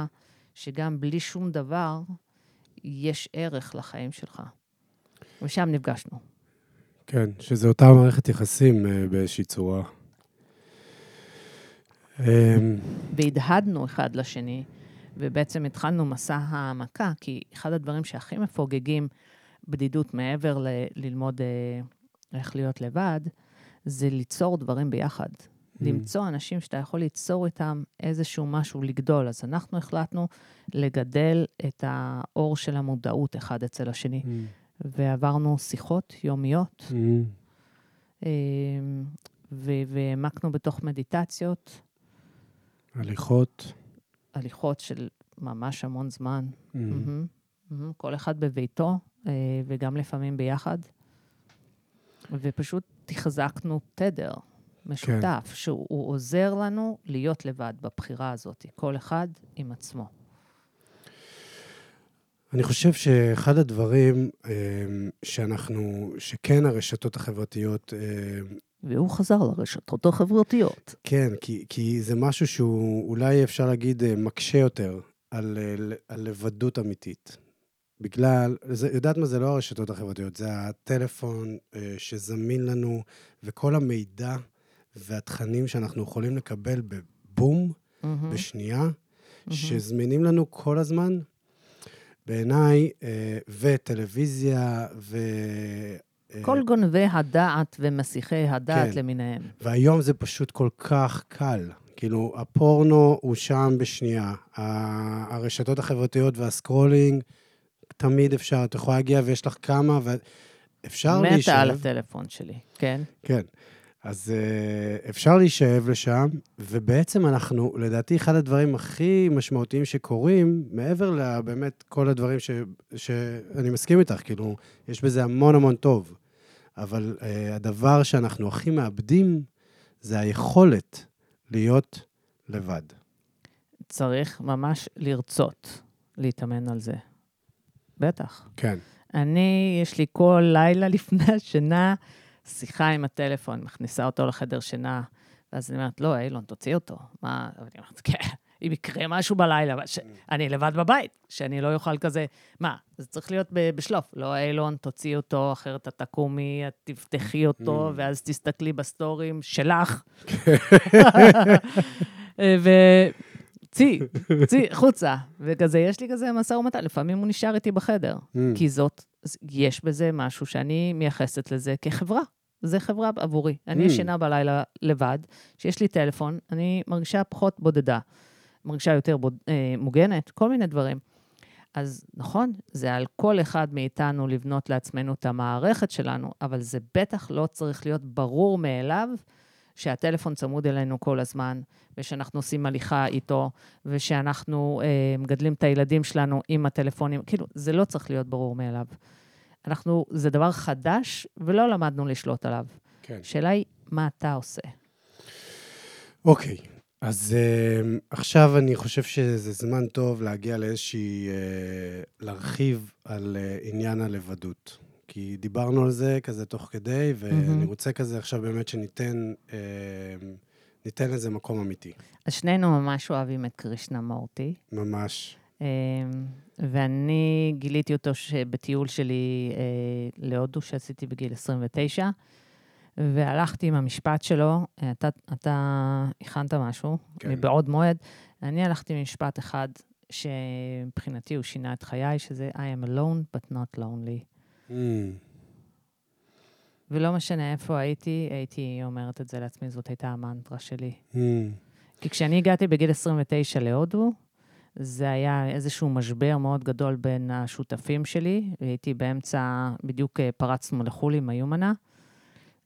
שגם בלי שום דבר, יש ערך לחיים שלך. ושם נפגשנו. כן, שזה אותה מערכת יחסים uh, באיזושהי צורה. אמ, והדהדנו אחד לשני, ובעצם התחלנו מסע העמקה, כי אחד הדברים שהכי מפוגגים בדידות מעבר ל- ללמוד אה, איך להיות לבד, זה ליצור דברים ביחד. Mm. למצוא אנשים שאתה יכול ליצור איתם איזשהו משהו לגדול. אז אנחנו החלטנו לגדל את האור של המודעות אחד אצל השני, mm. ועברנו שיחות יומיות, mm. אמ, והעמקנו בתוך מדיטציות. הליכות. הליכות של ממש המון זמן. Mm-hmm. Mm-hmm. Mm-hmm. כל אחד בביתו, אה, וגם לפעמים ביחד. ופשוט תחזקנו תדר משותף, כן. שהוא עוזר לנו להיות לבד בבחירה הזאת, כל אחד עם עצמו. אני חושב שאחד הדברים אה, שאנחנו, שכן הרשתות החברתיות אה, והוא חזר לרשתות החברתיות. כן, כי, כי זה משהו שהוא אולי אפשר להגיד אה, מקשה יותר על, אה, על לבדות אמיתית. בגלל, זה, יודעת מה זה לא הרשתות החברתיות, זה הטלפון אה, שזמין לנו, וכל המידע והתכנים שאנחנו יכולים לקבל בבום, mm-hmm. בשנייה, mm-hmm. שזמינים לנו כל הזמן. בעיניי, אה, וטלוויזיה, ו... כל גונבי הדעת ומסיחי הדעת כן. למיניהם. והיום זה פשוט כל כך קל. כאילו, הפורנו הוא שם בשנייה. הרשתות החברתיות והסקרולינג, תמיד אפשר, את יכולה להגיע ויש לך כמה, ואפשר להישאב... מתה על הטלפון שלי, כן. כן. אז uh, אפשר להישאב לשם, ובעצם אנחנו, לדעתי, אחד הדברים הכי משמעותיים שקורים, מעבר לבאמת כל הדברים ש, שאני מסכים איתך, כאילו, יש בזה המון המון טוב, אבל uh, הדבר שאנחנו הכי מאבדים, זה היכולת להיות לבד. צריך ממש לרצות להתאמן על זה. בטח. כן. אני, יש לי כל לילה לפני השינה, שיחה עם הטלפון, מכניסה אותו לחדר שינה, ואז אני אומרת, לא, אילון, תוציא אותו. מה? ואני אומרת, כן, אם יקרה משהו בלילה, ש... אני לבד בבית, שאני לא אוכל כזה, מה, זה צריך להיות בשלוף. לא, אילון, תוציא אותו, אחרת את תקומי, את תפתחי אותו, mm. ואז תסתכלי בסטורים שלך. ו... צאי, צאי, חוצה. וכזה, יש לי כזה משא ומתן, לפעמים הוא נשאר איתי בחדר. Mm. כי זאת, יש בזה משהו שאני מייחסת לזה כחברה. זה חברה עבורי. Mm. אני ישנה בלילה לבד, כשיש לי טלפון, אני מרגישה פחות בודדה, מרגישה יותר בוד, אה, מוגנת, כל מיני דברים. אז נכון, זה על כל אחד מאיתנו לבנות לעצמנו את המערכת שלנו, אבל זה בטח לא צריך להיות ברור מאליו שהטלפון צמוד אלינו כל הזמן, ושאנחנו עושים הליכה איתו, ושאנחנו אה, מגדלים את הילדים שלנו עם הטלפונים. כאילו, זה לא צריך להיות ברור מאליו. אנחנו, זה דבר חדש, ולא למדנו לשלוט עליו. כן. השאלה היא, מה אתה עושה? אוקיי, אז uh, עכשיו אני חושב שזה זמן טוב להגיע לאיזושהי, uh, להרחיב על uh, עניין הלבדות. כי דיברנו על זה כזה תוך כדי, ואני mm-hmm. רוצה כזה עכשיו באמת שניתן uh, ניתן לזה מקום אמיתי. אז שנינו ממש אוהבים את קרישנה מורטי. ממש. אמ, ואני גיליתי אותו בטיול שלי אה, להודו, שעשיתי בגיל 29, והלכתי עם המשפט שלו, אתה, אתה הכנת משהו, כן. מבעוד מועד, אני הלכתי עם משפט אחד, שמבחינתי הוא שינה את חיי, שזה I am alone but not lonely. Mm. ולא משנה איפה הייתי, הייתי אומרת את זה לעצמי, זאת הייתה המנטרה שלי. Mm. כי כשאני הגעתי בגיל 29 להודו, זה היה איזשהו משבר מאוד גדול בין השותפים שלי. הייתי באמצע, בדיוק אה, פרצנו לחו"ל עם היומנה.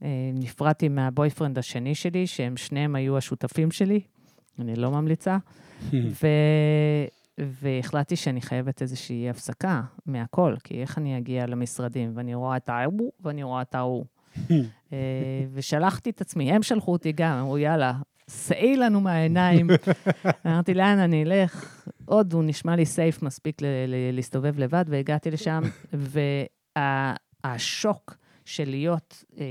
אה, נפרדתי מהבויפרנד השני שלי, שהם שניהם היו השותפים שלי. אני לא ממליצה. ו... והחלטתי שאני חייבת איזושהי הפסקה מהכל, כי איך אני אגיע למשרדים, ואני רואה את ההוא ואני רואה את ההוא. אה, ושלחתי את עצמי, הם שלחו אותי גם, אמרו, יאללה, סעי לנו מהעיניים. אמרתי, לאן אני אלך? עוד הוא נשמע לי סייף מספיק להסתובב לבד, והגעתי לשם, והשוק של להיות... אה,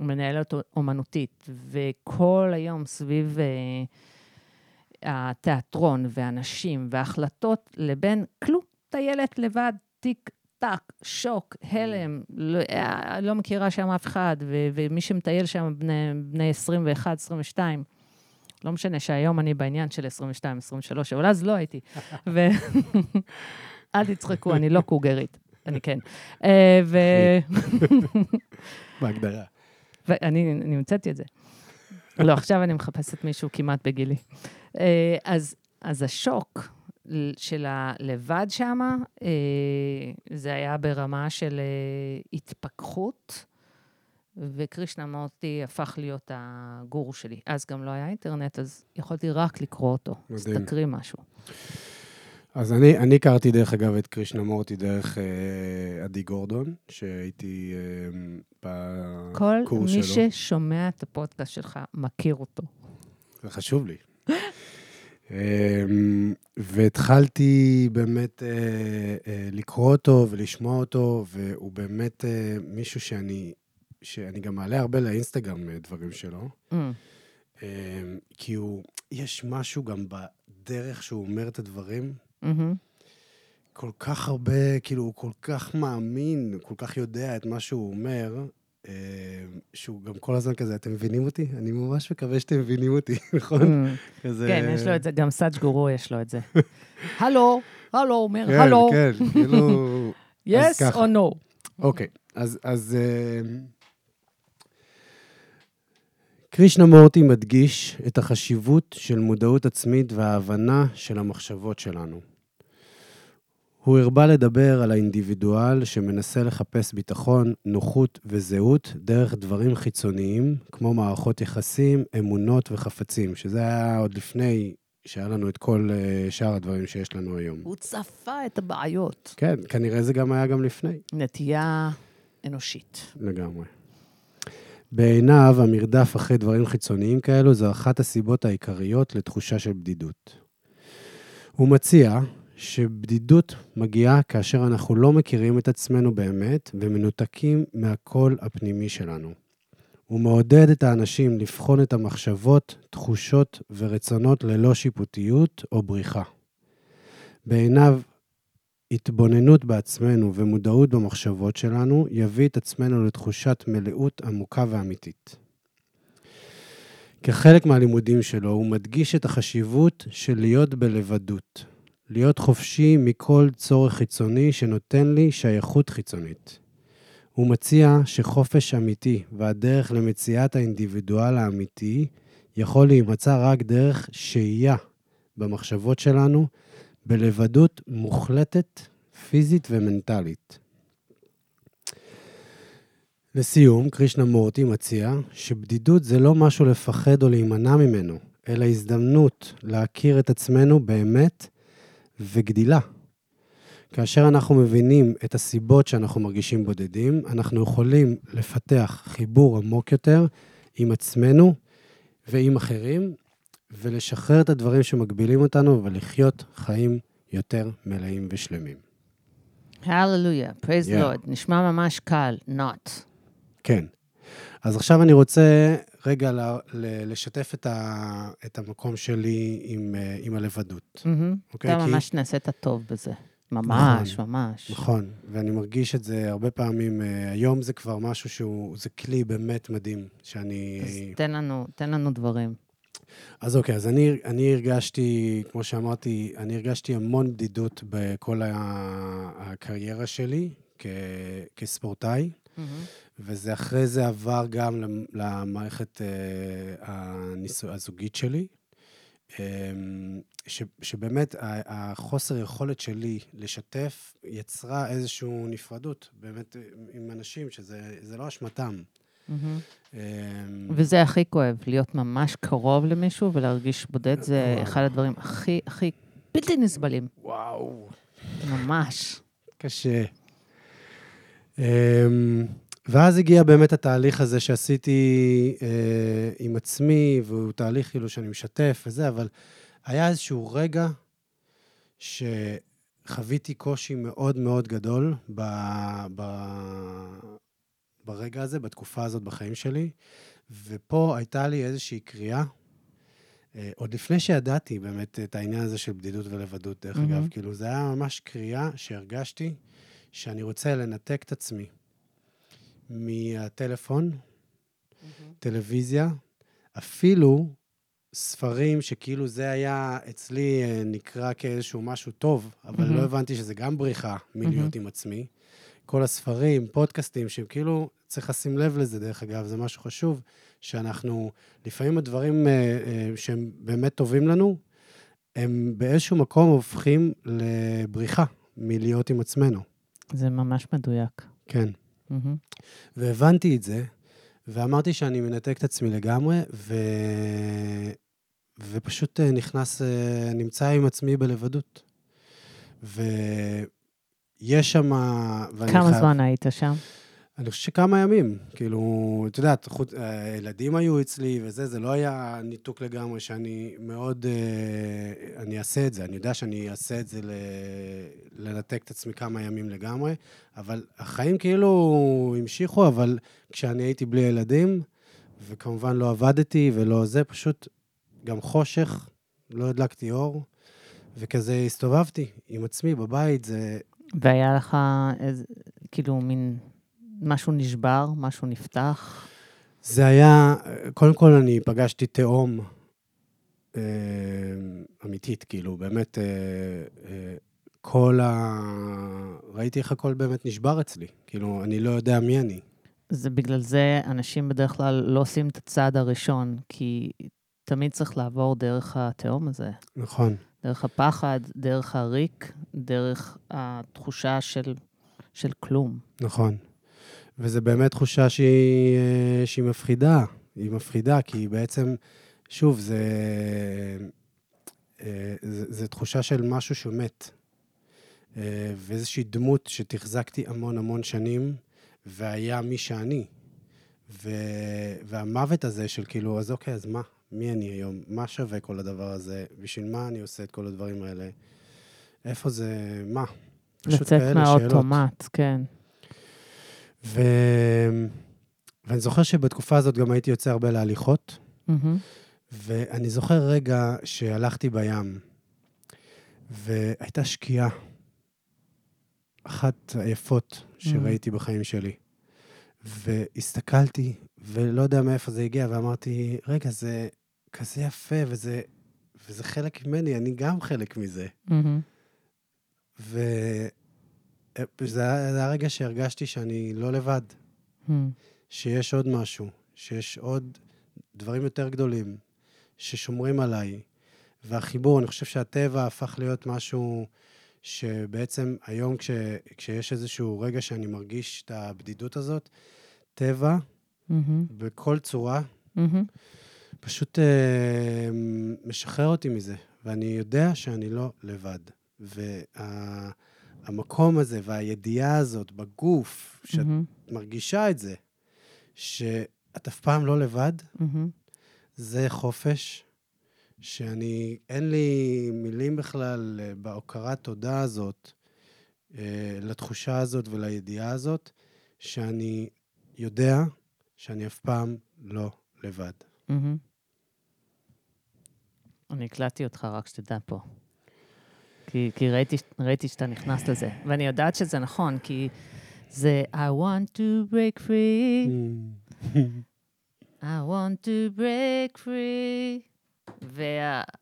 מנהלת אומנותית, וכל היום סביב אה, התיאטרון ואנשים והחלטות, לבין כלום, טיילת לבד, טיק טק, שוק, הלם, לא, אה, לא מכירה שם אף אחד, ו- ומי שמטייל שם בני, בני 21, 22. לא משנה שהיום אני בעניין של 22, 23, אבל אז לא הייתי. ו... אל תצחקו, אני לא קוגרית, אני כן. אה, ו... בהגדרה. ואני אני המצאתי את זה. לא, עכשיו אני מחפשת מישהו כמעט בגילי. אה, אז, אז השוק של הלבד שמה, אה, זה היה ברמה של אה, התפכחות, וקרישנה מורטי הפך להיות הגור שלי. אז גם לא היה אינטרנט, אז יכולתי רק לקרוא אותו. מדהים. אז תקריא משהו. אז אני, אני הכרתי, דרך אגב, את קרישנה מורטי דרך אה, עדי גורדון, שהייתי אה, בקורס שלו. כל מי ששומע את הפודקאסט שלך מכיר אותו. זה חשוב לי. אמ, והתחלתי באמת אה, אה, לקרוא אותו ולשמוע אותו, והוא באמת אה, מישהו שאני, שאני גם מעלה הרבה לאינסטגרם דברים שלו. Mm. אמ, כי הוא, יש משהו גם בדרך שהוא אומר את הדברים. Mm-hmm. כל כך הרבה, כאילו, הוא כל כך מאמין, כל כך יודע את מה שהוא אומר, שהוא גם כל הזמן כזה, אתם מבינים אותי? אני ממש מקווה שאתם מבינים אותי, נכון? Mm. כזה... כן, יש לו את זה, גם סאג' גורו יש לו את זה. הלו, הלו, אומר, כן, הלו. כן, כן, כאילו... yes או no. אוקיי, אז... אה, קרישנה מורטי מדגיש את החשיבות של מודעות עצמית וההבנה של המחשבות שלנו. הוא הרבה לדבר על האינדיבידואל שמנסה לחפש ביטחון, נוחות וזהות דרך דברים חיצוניים, כמו מערכות יחסים, אמונות וחפצים, שזה היה עוד לפני שהיה לנו את כל אה, שאר הדברים שיש לנו היום. הוא צפה את הבעיות. כן, כנראה זה גם היה גם לפני. נטייה אנושית. לגמרי. בעיניו, המרדף אחרי דברים חיצוניים כאלו זו אחת הסיבות העיקריות לתחושה של בדידות. הוא מציע שבדידות מגיעה כאשר אנחנו לא מכירים את עצמנו באמת ומנותקים מהקול הפנימי שלנו. הוא מעודד את האנשים לבחון את המחשבות, תחושות ורצונות ללא שיפוטיות או בריחה. בעיניו, התבוננות בעצמנו ומודעות במחשבות שלנו יביא את עצמנו לתחושת מלאות עמוקה ואמיתית. כחלק מהלימודים שלו, הוא מדגיש את החשיבות של להיות בלבדות, להיות חופשי מכל צורך חיצוני שנותן לי שייכות חיצונית. הוא מציע שחופש אמיתי והדרך למציאת האינדיבידואל האמיתי יכול להימצא רק דרך שהייה במחשבות שלנו, בלבדות מוחלטת, פיזית ומנטלית. לסיום, קרישנה מורטי מציע שבדידות זה לא משהו לפחד או להימנע ממנו, אלא הזדמנות להכיר את עצמנו באמת וגדילה. כאשר אנחנו מבינים את הסיבות שאנחנו מרגישים בודדים, אנחנו יכולים לפתח חיבור עמוק יותר עם עצמנו ועם אחרים, ולשחרר את הדברים שמגבילים אותנו ולחיות חיים יותר מלאים ושלמים. הללויה, פרייז לורד, נשמע ממש קל, not. כן. אז עכשיו אני רוצה רגע ל, ל, לשתף את, ה, את המקום שלי עם, אה, עם הלבדות. Mm-hmm. אוקיי? אתה כי... ממש נעשית טוב בזה. ממש, נכון, ממש. נכון, ואני מרגיש את זה הרבה פעמים. אה, היום זה כבר משהו שהוא, זה כלי באמת מדהים, שאני... אז תן לנו, תן לנו דברים. אז אוקיי, אז אני, אני הרגשתי, כמו שאמרתי, אני הרגשתי המון בדידות בכל הקריירה שלי כ, כספורטאי. Mm-hmm. וזה אחרי זה עבר גם למערכת אה, הזוגית שלי, אמ, ש, שבאמת החוסר יכולת שלי לשתף יצרה איזושהי נפרדות, באמת, עם אנשים שזה לא אשמתם. Mm-hmm. וזה הכי כואב, להיות ממש קרוב למישהו ולהרגיש בודד, זה אחד הדברים הכי, הכי בלתי נסבלים. וואו. ממש. קשה. אמ, ואז הגיע באמת התהליך הזה שעשיתי אה, עם עצמי, והוא תהליך כאילו שאני משתף וזה, אבל היה איזשהו רגע שחוויתי קושי מאוד מאוד גדול ב, ב, ברגע הזה, בתקופה הזאת בחיים שלי, ופה הייתה לי איזושהי קריאה, אה, עוד לפני שידעתי באמת את העניין הזה של בדידות ולבדות, דרך מהמם. אגב, כאילו, זה היה ממש קריאה שהרגשתי שאני רוצה לנתק את עצמי מהטלפון, טלוויזיה, אפילו ספרים שכאילו זה היה אצלי אה, נקרא כאיזשהו משהו טוב, אבל. לא הבנתי שזה גם בריחה מלהיות. עם עצמי. כל הספרים, פודקאסטים, שהם כאילו, צריך לשים לב לזה, דרך אגב, זה משהו חשוב, שאנחנו, לפעמים הדברים אה, אה, שהם באמת טובים לנו, הם באיזשהו מקום הופכים לבריחה מלהיות עם עצמנו. זה ממש מדויק. כן. מהמם. והבנתי את זה, ואמרתי שאני מנתק את עצמי לגמרי, ו... ופשוט אה, נכנס, אה, נמצא עם עצמי בלבדות. ויש שם... כמה חייב- זמן היית שם? אני חושב שכמה ימים. כאילו, את יודעת, חוץ- אה, הילדים היו אצלי וזה, זה לא היה ניתוק לגמרי, שאני מאוד... אה, אני אעשה את זה, אני יודע שאני אעשה את זה ל... לנתק את עצמי כמה ימים לגמרי, אבל החיים כאילו המשיכו, אבל כשאני הייתי בלי ילדים, וכמובן לא עבדתי ולא זה, פשוט גם חושך, לא הדלקתי אור, וכזה הסתובבתי עם עצמי בבית, זה... והיה לך איזה, כאילו, מין משהו נשבר, משהו נפתח? זה היה, קודם כל אני פגשתי תהום אה, אמיתית, כאילו, באמת, אה, אה, כל ה... ראיתי איך הכל באמת נשבר אצלי. כאילו, אני לא יודע מי אני. זה בגלל זה אנשים בדרך כלל לא עושים את הצעד הראשון, כי תמיד צריך לעבור דרך התהום הזה. נכון. דרך הפחד, דרך הריק, דרך התחושה של, של כלום. נכון. וזו באמת תחושה שהיא, אה, שהיא מפחידה. היא מפחידה, כי בעצם, שוב, זה, אה, זה, זה תחושה של משהו שמת. אה, ואיזושהי דמות שתחזקתי המון המון שנים, והיה מי שאני. ו, והמוות הזה של כאילו, אז אוקיי, אז מה? מי אני היום? מה שווה כל הדבר הזה? בשביל מה אני עושה את כל הדברים האלה? איפה זה... מה? לצאת. מהאוטומט, כן. ו... ואני זוכר שבתקופה הזאת גם הייתי יוצא הרבה להליכות, מהמם. ואני זוכר רגע שהלכתי בים, והייתה שקיעה, אחת היפות שראיתי בחיים שלי. והסתכלתי, ולא יודע מאיפה זה הגיע, ואמרתי, רגע, זה כזה יפה, וזה, וזה חלק ממני, אני גם חלק מזה. וזה היה זה היה הרגע שהרגשתי שאני לא לבד. מהמם. שיש עוד משהו, שיש עוד דברים יותר גדולים ששומרים עליי. והחיבור, אני חושב שהטבע הפך להיות משהו שבעצם היום כש, כשיש איזשהו רגע שאני מרגיש את הבדידות הזאת, טבע מהמם. בכל צורה מהמם. פשוט אה, משחרר אותי מזה, ואני יודע שאני לא לבד. והמקום הזה והידיעה הזאת בגוף, שאת מהמם. מרגישה את זה, שאת אף פעם לא לבד, מהמם. זה חופש, שאני, אין לי מילים בכלל אה, בהוקרת תודה הזאת, אה, לתחושה הזאת ולידיעה הזאת, שאני יודע שאני אף פעם לא לבד. מהמם. אני הקלטתי אותך, רק שתדע פה. כי, כי ראיתי, ראיתי שאתה נכנס לזה. ואני יודעת שזה נכון, כי זה I want to break free, I want to break free. והכלא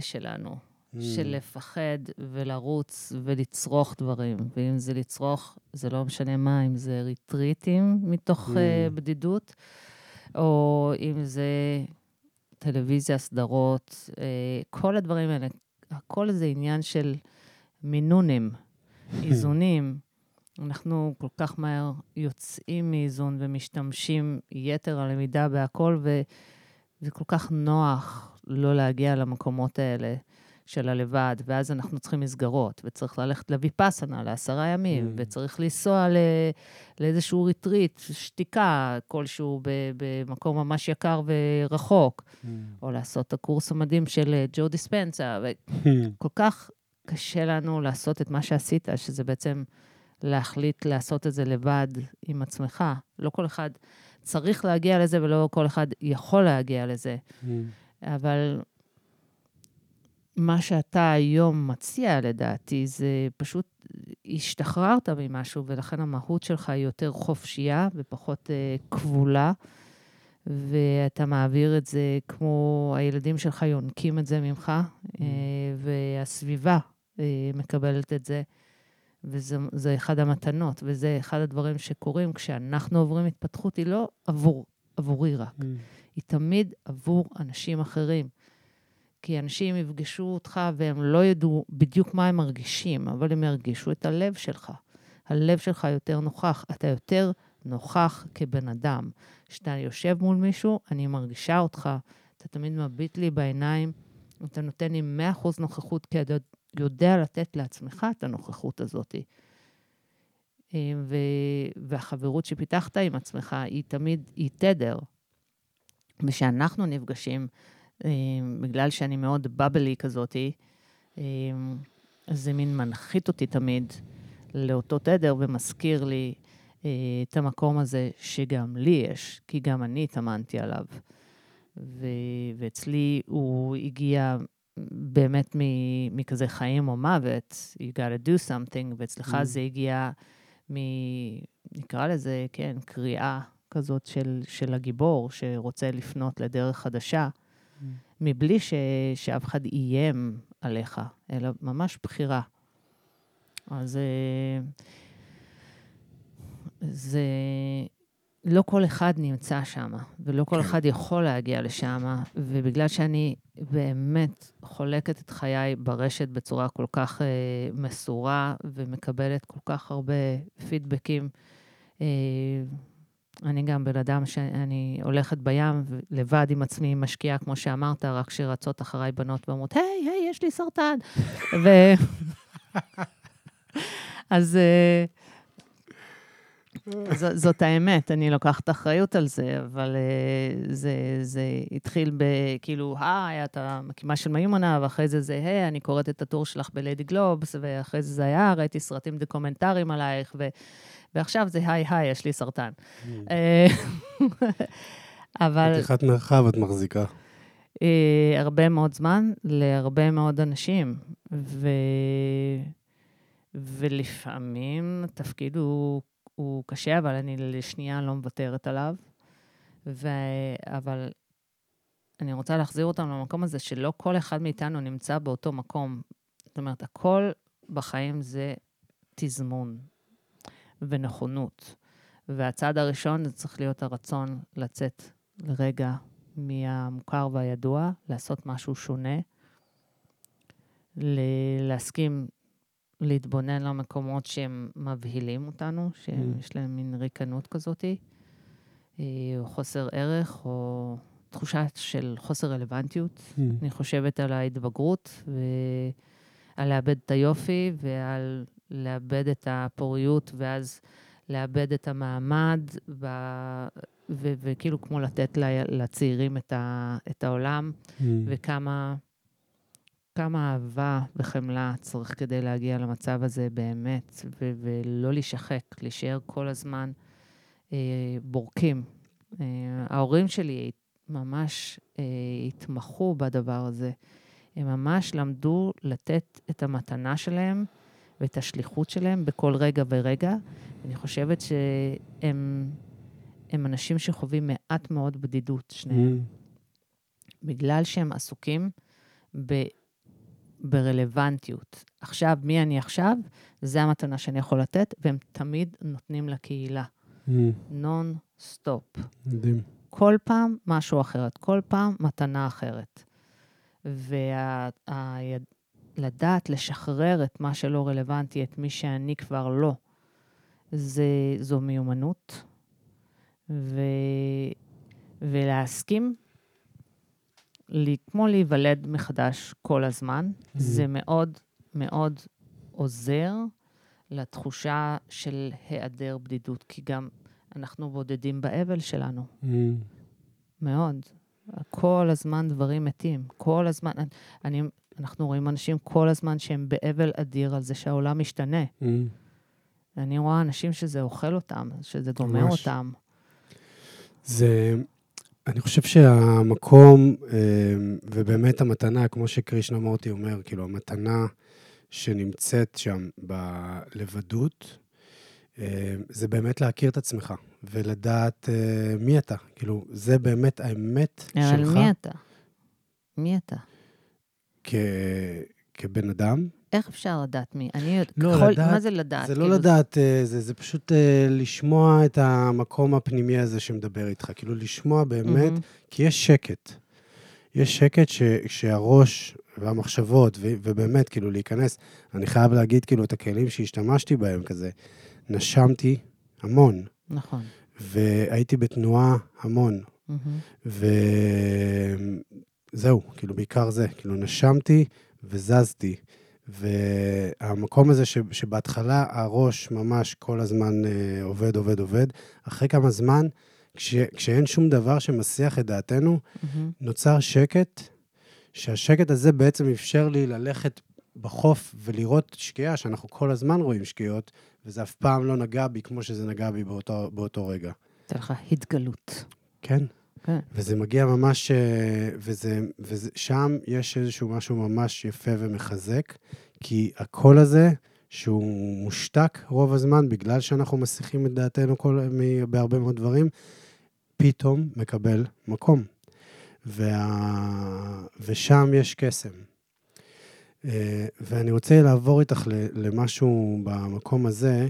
שלנו, של לפחד ולרוץ ולצרוך דברים, ואם זה לצרוך, זה לא משנה מה, אם זה ריטריטים מתוך Mm. uh, בדידות, או אם זה טלוויזיה, סדרות, uh, כל הדברים האלה, הכל זה עניין של מינונים, איזונים. אנחנו כל כך מהר יוצאים מאיזון ומשתמשים יתר הלמידה בהכל, וזה כל כך נוח לא להגיע למקומות האלה של הלבד, ואז אנחנו צריכים מסגרות, וצריך ללכת לוויפאסנה לעשרה ימים, Mm. וצריך לנסוע ל... לאיזשהו ריטריט, שתיקה כלשהו ב... במקום ממש יקר ורחוק, או לעשות את הקורס המדהים של אה, ג'ו דיספנזה, וכל כך קשה לנו לעשות את מה שעשית, שזה בעצם להחליט לעשות את זה לבד עם עצמך. לא כל אחד צריך להגיע לזה ולא כל אחד יכול להגיע לזה. מממ. אבל מה שאתה היום מציע, לדעתי, זה פשוט השתחררת ממשהו, ולכן המהות שלך היא יותר חופשייה ופחות אה, כבולה, ואתה מעביר את זה כמו הילדים שלך יונקים את זה ממך, אה, והסביבה אה, מקבלת את זה. וזה אחד המתנות, וזה אחד הדברים שקורים כשאנחנו עוברים התפתחות, היא לא עבור, עבורי רק, Mm. היא תמיד עבור אנשים אחרים. כי אנשים יפגשו אותך והם לא ידעו בדיוק מה הם מרגישים, אבל הם ירגישו את הלב שלך. הלב שלך יותר נוכח, אתה יותר נוכח כבן אדם. כשאתה יושב מול מישהו, אני מרגישה אותך, אתה תמיד מביט לי בעיניים, אתה נותן לי 100% נוכחות, כי אתה יודע לתת לעצמך את הנוכחות הזאת. אה, ו... והחברות שפיתחת עם עצמך היא תמיד, היא תדר. וכשאנחנו נפגשים, בגלל שאני מאוד בבלי כזאתי, אה, אז זה מין מנחית אותי תמיד לאותו תדר ומזכיר לי אה, את המקום הזה שגם לי יש, כי גם אני התאמנתי עליו. ו... ואצלי הוא הגיע באמת מ- מכזה חיים או מוות, you gotta do something, ואצלך Mm. זה הגיע מ... נקרא לזה, כן, קריאה כזאת של, של הגיבור שרוצה לפנות לדרך חדשה, מבלי ש... שאף אחד איים עליך, אלא ממש בחירה. אז אה, זה... לא כל אחד נמצא שם, ולא כל כן. אחד יכול להגיע לשם, ובגלל שאני באמת חולקת את חיי ברשת בצורה כל כך אה, מסורה, ומקבלת כל כך הרבה פידבקים, אה, אני גם בן אדם שאני הולכת בים לבד עם עצמי, משקיעה, כמו שאמרת, רק שרצות אחריי בנות ואומרות, היי, היי, יש לי סרטן. ו... אז... אה, ז, זאת האמת, אני לוקחת אחריות על זה, אבל uh, זה, זה התחיל בכאילו, היי, אתה מקימה של מיומנה, ואחרי זה זה, היי, אני קוראת את הטור שלך בליידי גלובס, ואחרי זה זה היה, ראיתי סרטים דוקומנטריים עלייך, ו, ועכשיו זה, היי, היי, יש לי סרטן. אה, אבל פתיחת מרחב את מחזיקה. אה, הרבה מאוד זמן להרבה מאוד אנשים, ו... ולפעמים התפקיד הוא, הוא קשה, אבל אני לשנייה לא מוותרת עליו. ו... אבל אני רוצה להחזיר אותם למקום הזה שלא כל אחד מאיתנו נמצא באותו מקום. זאת אומרת, הכל בחיים זה תזמון ונכונות. והצעד הראשון זה צריך להיות הרצון לצאת לרגע מהמוכר והידוע, לעשות משהו שונה, ל- להסכים להתבונן למקומות שהם מבהילים אותנו, Mm. שיש להם מין ריקנות כזאת, אה, או חוסר ערך, או תחושה של חוסר רלוונטיות. Mm. אני חושבת על ההתבגרות, ועל לאבד את היופי, ועל לאבד את הפוריות, ואז לאבד את המעמד, ו... ו- וכאילו כמו לתת ל- לצעירים את, ה- את העולם, Mm. וכמה כמה אהבה וחמלה צריך כדי להגיע למצב הזה באמת, ו- ולא להישחק, להישאר כל הזמן אה, בורקים. אה, ההורים שלי ממש אה, התמחו בדבר הזה. הם ממש למדו לתת את המתנה שלהם ואת השליחות שלהם בכל רגע ורגע. אני חושבת שהם הם אנשים שחווים מעט מאוד בדידות, שניהם. Mm. בגלל שהם עסוקים ב, ברלוונטיות. עכשיו, מי אני עכשיו? זה המתנה שאני יכול לתת, והם תמיד נותנים לקהילה. Mm. נון סטופ. מדהים. כל פעם משהו אחרת, כל פעם מתנה אחרת. ולדעת לשחרר את מה שלא רלוונטי, את מי שאני כבר לא, זה, זו מיומנות. ו... ולהסכים, לי, כמו להיוולד מחדש כל הזמן, זה מאוד מאוד עוזר לתחושה של היעדר בדידות, כי גם אנחנו בודדים באבל שלנו. Mm. מאוד. כל הזמן דברים מתים. כל הזמן, אני, אנחנו רואים אנשים כל הזמן שהם באבל אדיר על זה שהעולם משתנה. Mm. אני רואה אנשים שזה אוכל אותם, שזה גומר ממש. אותם. זה, אני חושב שהמקום, אה, ובאמת המתנה, כמו שקרישנה מורטי אומר, כאילו, המתנה שנמצאת שם בלבדות, אה, זה באמת להכיר את עצמך, ולדעת אה, מי אתה. כאילו, זה באמת האמת אבל שלך מי אתה? מי אתה? כ... כבן אדם. איך אפשר לדעת מי? אני עוד... לא, ככל- לדעת- מה זה לדעת? זה לא כאילו, לדעת, אה, זה, זה פשוט אה, לשמוע את המקום הפנימי הזה שמדבר איתך. כאילו, לשמוע באמת, מהמם. כי יש שקט. יש שקט ש, שהראש והמחשבות, ו, ובאמת, כאילו, להיכנס, אני חייב להגיד, כאילו, את הכלים שהשתמשתי בהם, כזה, נשמתי המון, נכון. והייתי בתנועה המון, מהמם. וזהו, כאילו, בעיקר זה, כאילו, נשמתי וזזתי. והמקום הזה ש, שבהתחלה הראש ממש כל הזמן אה, עובד, עובד, עובד, אחרי כמה זמן, כש, כשאין שום דבר שמסיח את דעתנו, מהמם. נוצר שקט, שהשקט הזה בעצם אפשר לי ללכת בחוף ולראות שקיעה, שאנחנו כל הזמן רואים שקיעות, וזה אף פעם לא נגע בי כמו שזה נגע בי באותו, באותו רגע. זה לך התגלות. כן? כן. וזה מגיע ממש, אה, וזה, וזה, שם יש איזשהו משהו ממש יפה ומחזק, כי הקול הזה, שהוא מושתק רוב הזמן, בגלל שאנחנו מסיחים את דעתנו כל, מ- בהרבה מאוד דברים, פתאום מקבל מקום. וה... ושם יש קסם. אה, ואני רוצה לעבור איתך למשהו במקום הזה,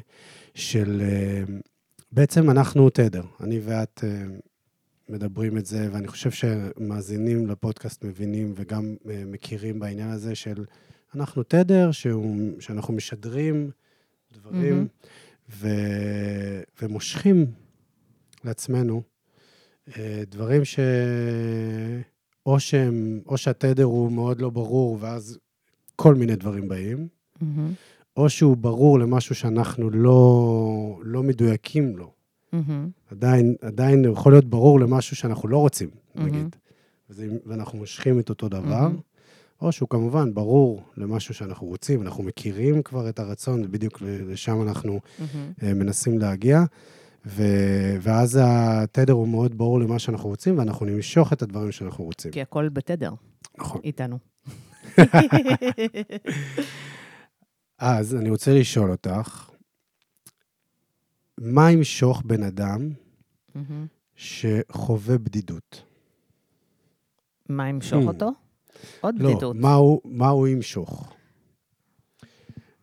של אה, בעצם אנחנו תדר, אני ואת מדברים את זה, ואני חושב שמאזינים לפודקאסט מבינים וגם אה, מכירים בעניין הזה של אנחנו תדר, שהוא, שאנחנו משדרים דברים מהמם. ו, ומושכים לעצמנו אה, דברים ש... או שהם, או שהתדר הוא מאוד לא ברור, ואז כל מיני דברים באים, מהמם. או שהוא ברור למשהו שאנחנו לא, לא מדויקים לו. מהמם. עדיין, עדיין יכול להיות ברור למשהו שאנחנו לא רוצים, מהמם. נגיד. וזה, ואנחנו מושכים את אותו דבר, מהמם. או שהוא כמובן ברור למשהו שאנחנו רוצים, אנחנו מכירים כבר את הרצון, ובדיוק לשם אנחנו מהמם. אה, מנסים להגיע, ו, ואז התדר הוא מאוד ברור למה שאנחנו רוצים, ואנחנו נמשוך את הדברים שאנחנו רוצים. כי הכל בתדר נכון. איתנו. אז אני רוצה לשאול אותך, מה ימשוך בן אדם. שחווה בדידות? מה ימשוך Hmm. אותו? עוד לא, בדידות. מה הוא, מה הוא ימשוך?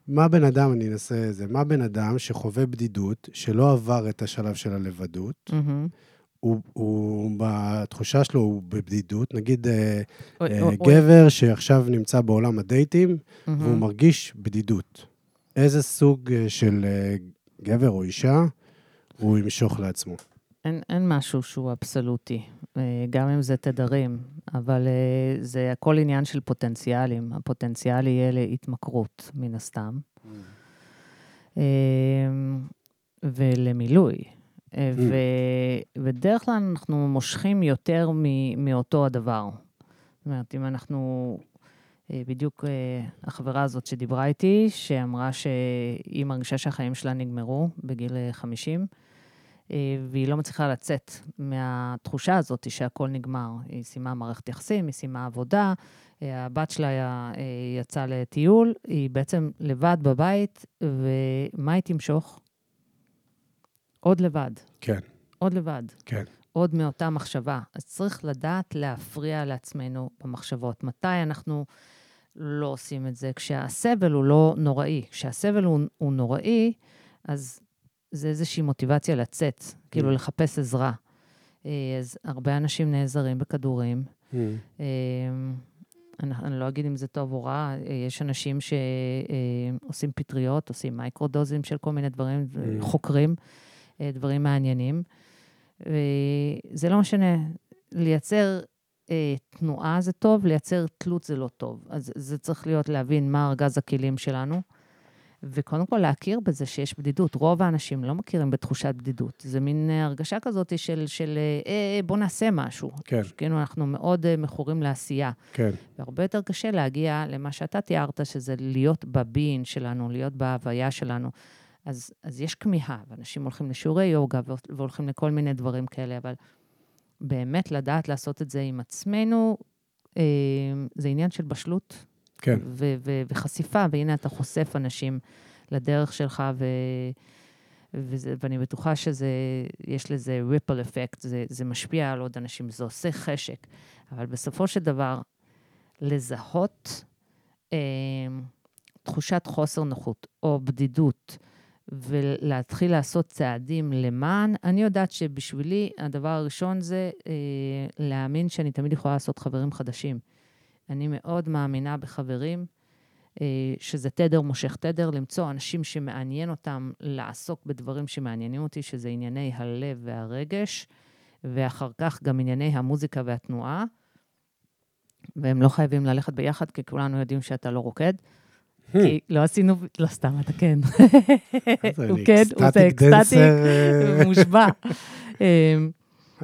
מה בן אדם, אני אנסה את זה, מה בן אדם שחווה בדידות, שלא עבר את השלב של הלבדות, מהמם. הוא, הוא בתחושה שלו הוא בבדידות, נגיד אה, אוי, אה, אוי, אוי. גבר שעכשיו נמצא בעולם הדייטים, והוא מהמם. מרגיש בדידות. איזה סוג אה, של אה, גבר או אישה הוא ימשוך לעצמו? אין, אין משהו שהוא אבסולוטי, אה, גם אם זה תדרים, אבל אה, זה הכל עניין של פוטנציאלים. הפוטנציאל יהיה להתמכרות, מן הסתם, אה, ולמילוי. Mm. ובדרך כלל אנחנו מושכים יותר מ- מאותו הדבר. זאת אומרת, אם אנחנו... אה, בדיוק אה, החברה הזאת שדיברה איתי, שאמרה שהיא מרגישה שהחיים שלה נגמרו בגיל אה, 50, אה, והיא לא מצליחה לצאת מהתחושה הזאת שהכל נגמר. היא סיימה מערכת יחסים, היא סיימה עבודה, הבת שלה אה, יצאה לטיול, היא בעצם לבד בבית, ומה היא תמשוך? עוד לבד, כן, עוד לבד. כן. עוד מאותה מחשבה. אז צריך לדעת להפריע לעצמנו במחשבות. מתי אנחנו לא עושים את זה? כשהסבל הוא לא נוראי. כשהסבל הוא, הוא נוראי, אז זה איזושהי מוטיבציה לצאת, כאילו Mm. לחפש עזרה. אה, אז הרבה אנשים נעזרים בכדורים. Mm. אה, אני, אני לא אגיד אם זה טוב או רע, אה, יש אנשים שעושים פטריות, עושים מייקרודוזים של כל מיני דברים, Mm. חוקרים אה, דברים מעניינים. וזה לא משנה, לייצר אה, תנועה זה טוב, לייצר תלות זה לא טוב. אז זה צריך להיות להבין מה ארגז הכלים שלנו, וקודם כל להכיר בזה שיש בדידות. רוב האנשים לא מכירים בתחושת בדידות. זה מין אה, הרגשה כזאת של, של אה, אה, בוא נעשה משהו. כן, כאילו, אנחנו מאוד אה, מכורים לעשייה. כן. והרבה יותר קשה להגיע למה שאתה תיארת, שזה להיות בבין שלנו, להיות בהוויה שלנו. אז, אז יש כמיהה, ואנשים הולכים לשיעורי יוגה והולכים לכל מיני דברים כאלה, אבל באמת לדעת לעשות את זה עם עצמנו, אה, זה עניין של בשלות. כן. ו- ו- וחשיפה, והנה אתה חושף אנשים לדרך שלך, ו- וזה, ואני בטוחה שיש לזה ripple effect, זה, זה משפיע על עוד אנשים, זה עושה חשק. אבל בסופו של דבר, לזהות אה, תחושת חוסר נוחות או בדידות, ולהתחיל לעשות צעדים למען, אני יודעת שבשבילי הדבר הראשון זה אה, להאמין שאני תמיד יכולה לעשות חברים חדשים. אני מאוד מאמינה בחברים, אה, שזה תדר מושך תדר, למצוא אנשים שמעניין אותם לעסוק בדברים שמעניינים אותי, שזה ענייני הלב והרגש, ואחר כך גם ענייני המוזיקה והתנועה. והם לא חייבים ללכת ביחד, כי כולנו יודעים שאתה לא רוקד. כי לא עשינו, לא סתם, אתה כן. הוא כן, הוא זה אקסטטי, הוא מושבע.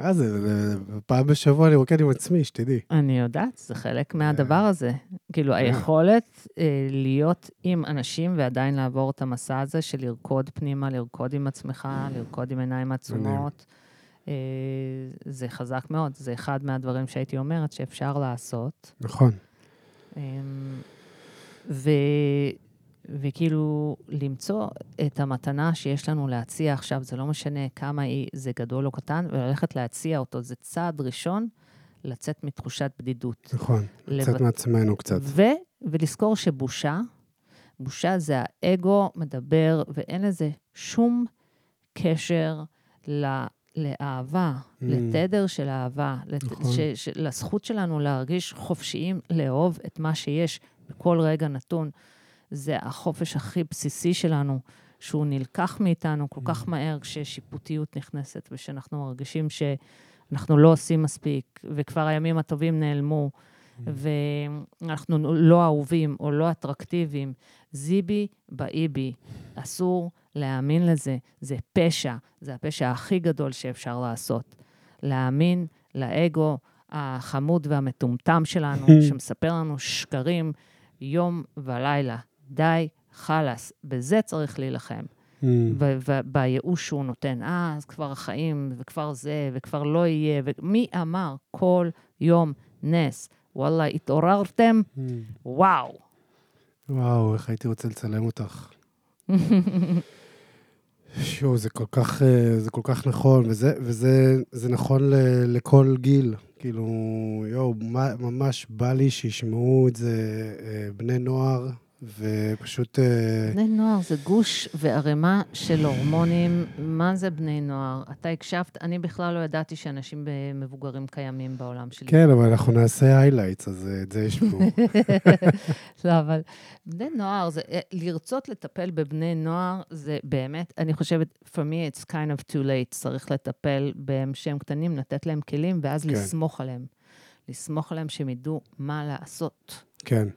אה, זה, פעם בשבוע אני רוקד עם עצמי, שתדעי. אני יודעת, זה חלק מהדבר הזה. כאילו, היכולת אה, להיות עם אנשים ועדיין לעבור את המסע הזה של לרקוד פנימה, לרקוד עם עצמך, לרקוד עם עיניים עצומות. אה, זה חזק מאוד, זה אחד מהדברים שהייתי אומרת שאפשר לעשות. נכון. ו... וכאילו, למצוא את המתנה שיש לנו להציע עכשיו, זה לא משנה כמה היא, זה גדול או קטן, וללכת להציע אותו, זה צעד ראשון לצאת מתחושת בדידות. נכון, לצאת לב... מעצמנו קצת. ו... ולזכור שבושה, בושה זה האגו מדבר, ואין לזה שום קשר ל... לאהבה, mm. לתדר של אהבה, נכון. לת... ש... ש... לזכות שלנו להרגיש חופשיים לאהוב את מה שיש בכל רגע נתון. זה החופש הכי בסיסי שלנו, שהוא נלקח מאיתנו כל כך mm. מהר כששיפוטיות נכנסת, ושאנחנו מרגישים שאנחנו לא עושים מספיק, וכבר הימים הטובים נעלמו, mm. ואנחנו לא אהובים או לא אטרקטיביים. זיבי באיבי, אסור להאמין לזה. זה פשע, זה הפשע הכי גדול שאפשר לעשות. להאמין לאגו החמוד והמטומטם שלנו, שמספר לנו שקרים יום ולילה. די, חלאס, בזה צריך להילחם. Mm. ובייאוש שהוא נותן, אה, אז כבר החיים, וכבר זה, וכבר לא יהיה, ומי אמר כל יום נס? וואלה, התעוררתם? Mm. וואו. וואו, איך הייתי רוצה לצלם אותך. שוב, זה כל כך, אה, זה כל כך נכון, וזה, וזה זה נכון ל, לכל גיל. כאילו, יואו, ממש בא לי שישמעו את זה אה, בני נוער, ופשוט... אה, בני נוער זה גוש וערימה של הורמונים. מה זה בני נוער? אתה הקשבת, אני בכלל לא ידעתי שאנשים מבוגרים קיימים בעולם שלי. כן, אבל אנחנו נעשה highlights, אז אה, את זה יש פה. לא, אבל בני נוער, זה, אה, לרצות לטפל בבני נוער, זה באמת, אני חושבת, for me it's kind of too late. צריך לטפל בהם שהם קטנים, לתת להם כלים, ואז כן. לסמוך עליהם. לסמוך עליהם שהם ידעו מה לעשות. כן.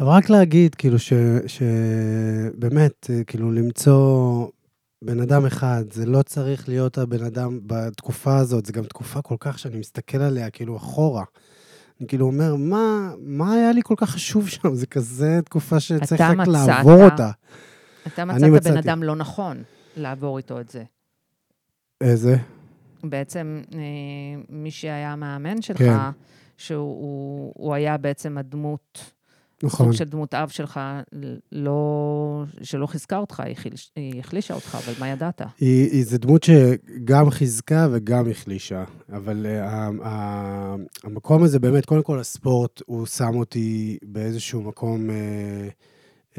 אבל רק להגיד, כאילו, שבאמת, כאילו, למצוא בן אדם אחד, זה לא צריך להיות הבן אדם בתקופה הזאת, זו גם תקופה כל כך שאני מסתכל עליה, כאילו, אחורה. אני כאילו אומר, מה, מה היה לי כל כך חשוב שם? זה כזה תקופה שצריך רק מצאת, לעבור אותה. אתה מצאת בן אדם לא נכון לעבור איתו את זה. איזה? בעצם, אה, מי שהיה המאמן שלך, כן. שהוא היה בעצם הדמות נכון. סוג של דמות אב שלך, לא, שלא חיזקה אותך, היא, חיל, היא החלישה אותך, אבל מה ידעת? היא, היא זו דמות שגם חיזקה וגם החלישה, אבל uh, uh, המקום הזה באמת, קודם כל הספורט, הוא שם אותי באיזשהו מקום... Uh, um,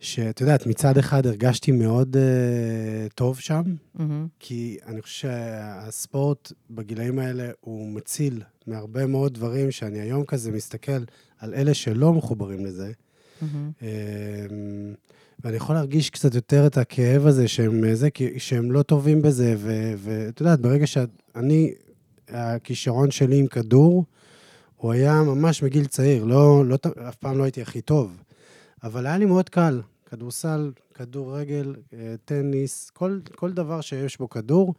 שאת יודעת, מצד אחד הרגשתי מאוד uh, טוב שם, mm-hmm. כי אני חושב שהספורט בגילאים האלה הוא מציל מהרבה מאוד דברים שאני היום כזה מסתכל על אלה שלא מחוברים לזה. Mm-hmm. Uh, ואני יכול להרגיש קצת יותר את הכאב הזה שהם, זה, שהם לא טובים בזה, ואת יודעת, ברגע שאני, הכישרון שלי עם כדור, הוא היה ממש מגיל צעיר, לא, לא, אף פעם לא הייתי הכי טוב. אבל היה לי מאוד קל. כדורסל, כדורגל, אה, טניס, כל, כל דבר שיש בו כדור,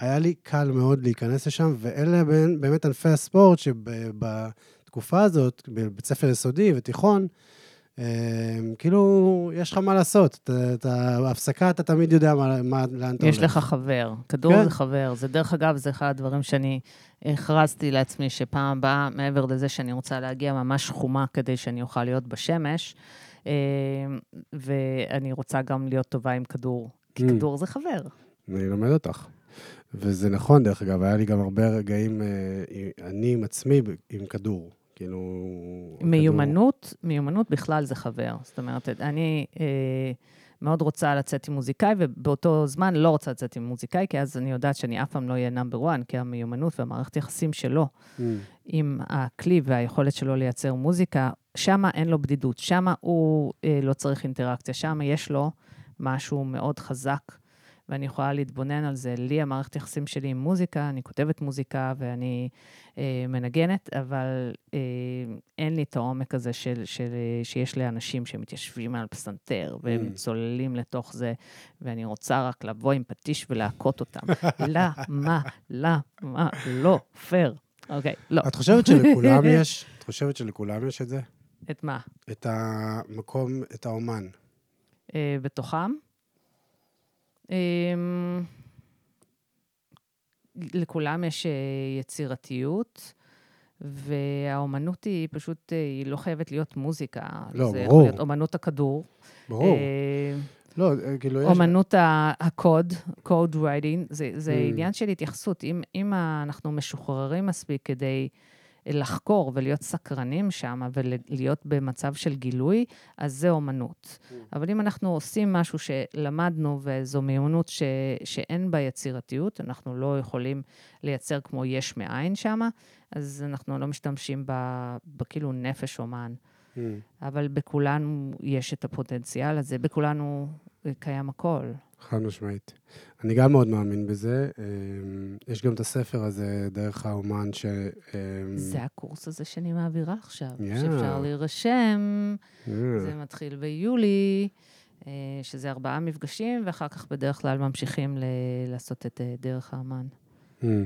היה לי קל מאוד להיכנס לשם, ואלה באמת ענפי הספורט שבתקופה הזאת, בבית ספר יסודי ותיכון, אה, כאילו, יש לך מה לעשות. אתה- בהפסקה אתה תמיד יודע מה, מה, לאן אתה יש הולך. לך חבר. כדור כן. זה חבר. זה, דרך אגב, זה אחד הדברים שאני הכרזתי לעצמי, שפעם הבאה, מעבר לזה שאני רוצה להגיע ממש חומה כדי שאני אוכל להיות בשמש, אה, ואני רוצה גם להיות טובה עם כדור. כי Mm. כדור זה חבר. אני לומד אותך. וזה נכון, דרך אגב, היה לי גם הרבה רגעים, אה, אני עם עצמי עם כדור. כאילו... מיומנות, מיומנות בכלל זה חבר. זאת אומרת, אני אה, מאוד רוצה לצאת עם מוזיקאי, ובאותו זמן לא רוצה לצאת עם מוזיקאי, כי אז אני יודעת שאני אף פעם לא אהיה נאמבר 1, כי המיומנות והמערכת יחסים שלו Mm, עם הכלי והיכולת שלו לייצר מוזיקה, שמה אין לו בדידות, שמה הוא אה, לא צריך אינטראקציה, שמה יש לו משהו מאוד חזק, ואני יכולה להתבונן על זה. לי, המערכת יחסים שלי עם מוזיקה, אני כותבת מוזיקה ואני אה, מנגנת, אבל אה, אין לי את העומק הזה של, של, אה, שיש לאנשים שמתיישבים על פסנתר, והם Mm. צוללים לתוך זה, ואני רוצה רק לבוא עם פטיש ולהכות אותם. למה? למה? לא פייר. אוקיי, לא. את חושבת שלכולם יש? את חושבת שלכולם יש את זה? את מה? את המקום, את האומן. אה, בתוכם? אה, לכולם יש אה, יצירתיות, והאומנות היא פשוט, אה, היא לא חייבת להיות מוזיקה. לא, זה יכול ברור. להיות אומנות הכדור. ברור. אה, לא, אה, כאילו יש... אומנות הקוד, code writing, זה, זה Mm. עניין של התייחסות. אם, אם אנחנו משוחררים מספיק כדי לחקור ולהיות סקרנים שם ולהיות במצב של גילוי, אז זה אומנות. Mm. אבל אם אנחנו עושים משהו שלמדנו וזו מיומנות ש, שאין בה יצירתיות, אנחנו לא יכולים לייצר כמו יש מאין שם, אז אנחנו לא משתמשים בכאילו נפש אומן. Mm. אבל בכולנו יש את הפוטנציאל הזה, בכולנו קיים הכל. חד משמעית. אני גם מאוד מאמין בזה. אמ, יש גם את הספר הזה, דרך האומן, ש... אמ, זה הקורס הזה שאני מעבירה עכשיו, Yeah. שאפשר להירשם, אה, זה מתחיל ביולי, אה, שזה ארבעה מפגשים, ואחר כך בדרך כלל ממשיכים ל- לעשות את אה, דרך האמן. אמ,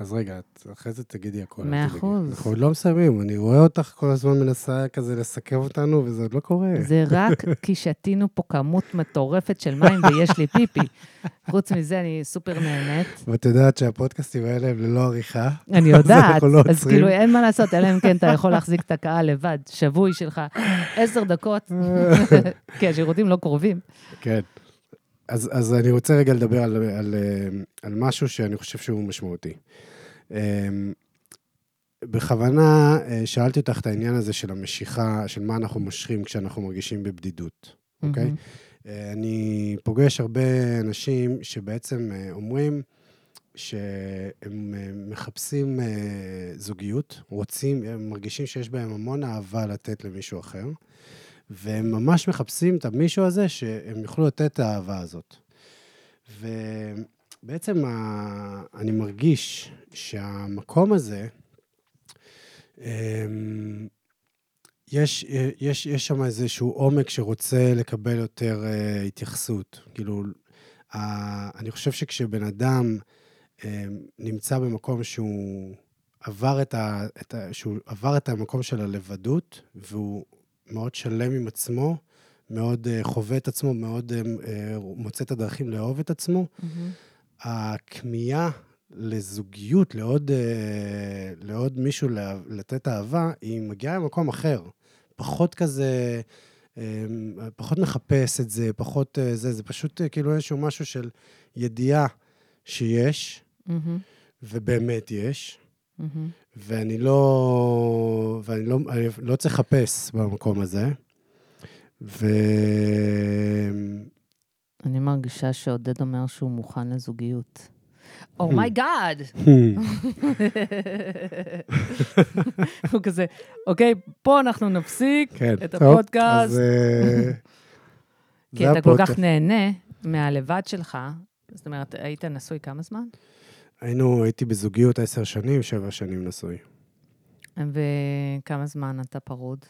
אז רגע, אחרי זה תגידי הכל. אל מאה. אחוז. אנחנו עוד לא מסיימים, אני רואה אותך כל הזמן מנסה כזה לסכם אותנו, וזה עוד לא קורה. זה רק כי שתינו פה כמות מטורפת של מים ויש לי פיפי. חוץ מזה, אני סופר נהנית. ואת יודעת שהפודקאסטים האלה הם ללא עריכה. אני יודעת, לא אז. כאילו אין מה לעשות, אלא אם כן אתה יכול להחזיק את הקהל לבד, שבוי שלך, עשר דקות, כי השירותים לא קרובים. כן. אז, אז אני רוצה רגע לדבר על, על, על משהו שאני חושב שהוא משמעותי. אה, בכוונה אה, שאלתי אותך את העניין הזה של המשיכה, של מה אנחנו מושכים כשאנחנו מרגישים בבדידות, אוקיי? מהמם. אה, אני פוגש הרבה אנשים שבעצם אה, אומרים שהם מחפשים זוגיות, רוצים, הם מרגישים שיש בהם המון אהבה לתת למישהו אחר, והם ממש מחפשים את המישהו הזה שהם יוכלו לתת את האהבה הזאת. ובעצם ה... אני מרגיש שהמקום הזה, אמ, יש, יש, יש שם איזשהו עומק שרוצה לקבל יותר uh, התייחסות. כאילו, uh, אני חושב שכשבן אדם uh, נמצא במקום שהוא עבר את, ה, את ה, שהוא עבר את המקום של הלבדות, והוא מאוד שלם עם עצמו, מאוד uh, חווה את עצמו, מאוד uh, uh, מוצא את הדרכים לאהוב את עצמו, מהמם. הכמיהה לזוגיות, לעוד, אה, לעוד מישהו לתת אהבה, היא מגיעה ממקום אחר. פחות כזה, אה, פחות מחפש את זה, פחות אה, זה, זה פשוט אה, כאילו איזשהו משהו של ידיעה שיש, מהמם. ובאמת יש, מהמם. ואני לא, ואני לא, אני לא צריך לחפש במקום הזה. ו... אני מרגישה שעודד אומר שהוא מוכן לזוגיות. Oh my God! הוא כזה, אוקיי, פה אנחנו נפסיק כן, את הפודקאסט. אה, כי זה אתה כל כך. נהנה מהלבד שלך. זאת אומרת, היית נשוי כמה זמן? היינו, הייתי בזוגיות עשר שנים, שבע שנים נשוי. וכמה זמן אתה פרוד?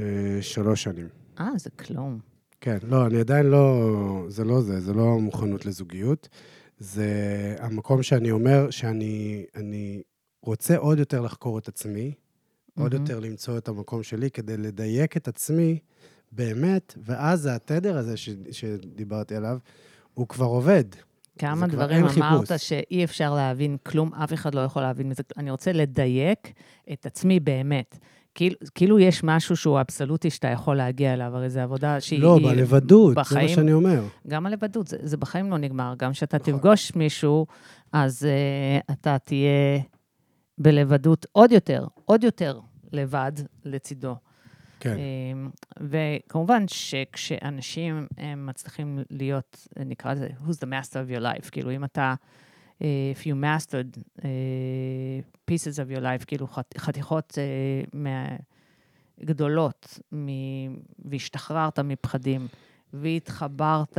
אה, שלוש שנים. אה, זה כלום. כן, לא, אני עדיין לא, זה לא זה, זה לא מוכנות לזוגיות. זה המקום שאני אומר שאני אני רוצה עוד יותר לחקור את עצמי, עוד מהמם. יותר למצוא את המקום שלי כדי לדייק את עצמי באמת, ואז התדר הזה ש, שדיברתי עליו, הוא כבר עובד. כמה דברים אמרת. שאי אפשר להבין כלום, אף אחד לא יכול להבין מזה. אני רוצה לדייק את עצמי באמת. כאילו, כאילו יש משהו שהוא אבסולוטי שאתה יכול להגיע אליו, הרי זו עבודה שהיא... לא, בלבדות, זה מה בחיים- שאני אומר. גם הלבדות, זה, זה בחיים לא נגמר. גם כשאתה נכון. תפגוש מישהו, אז uh, אתה תהיה בלבדות עוד יותר, עוד יותר לבד לצידו. כן. אמ, וכמובן שכשאנשים הם מצליחים להיות, נקרא לזה, who's the master of your life, כאילו אם אתה, אה, if you mastered uh, pieces of your life, כאילו חת- חתיכות מה, גדולות, והשתחררת מפחדים, והתחברת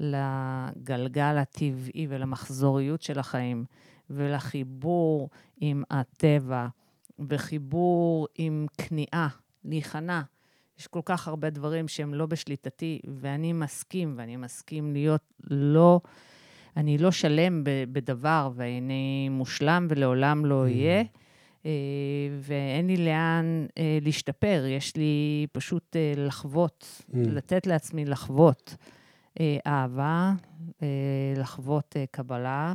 לגלגל הטבעי ולמחזוריות של החיים, ולחיבור עם הטבע, וחיבור עם כניעה, להיכנע. יש כל כך הרבה דברים שהם לא בשליטתי, ואני מסכים, ואני מסכים להיות לא... אני לא שלם בדבר, ואני מושלם ולעולם לא אהיה, אה, ואין לי לאן אה, להשתפר. יש לי פשוט אה, לחוות, Mm. לתת לעצמי לחוות אה, אהבה, אה, לחוות קבלה,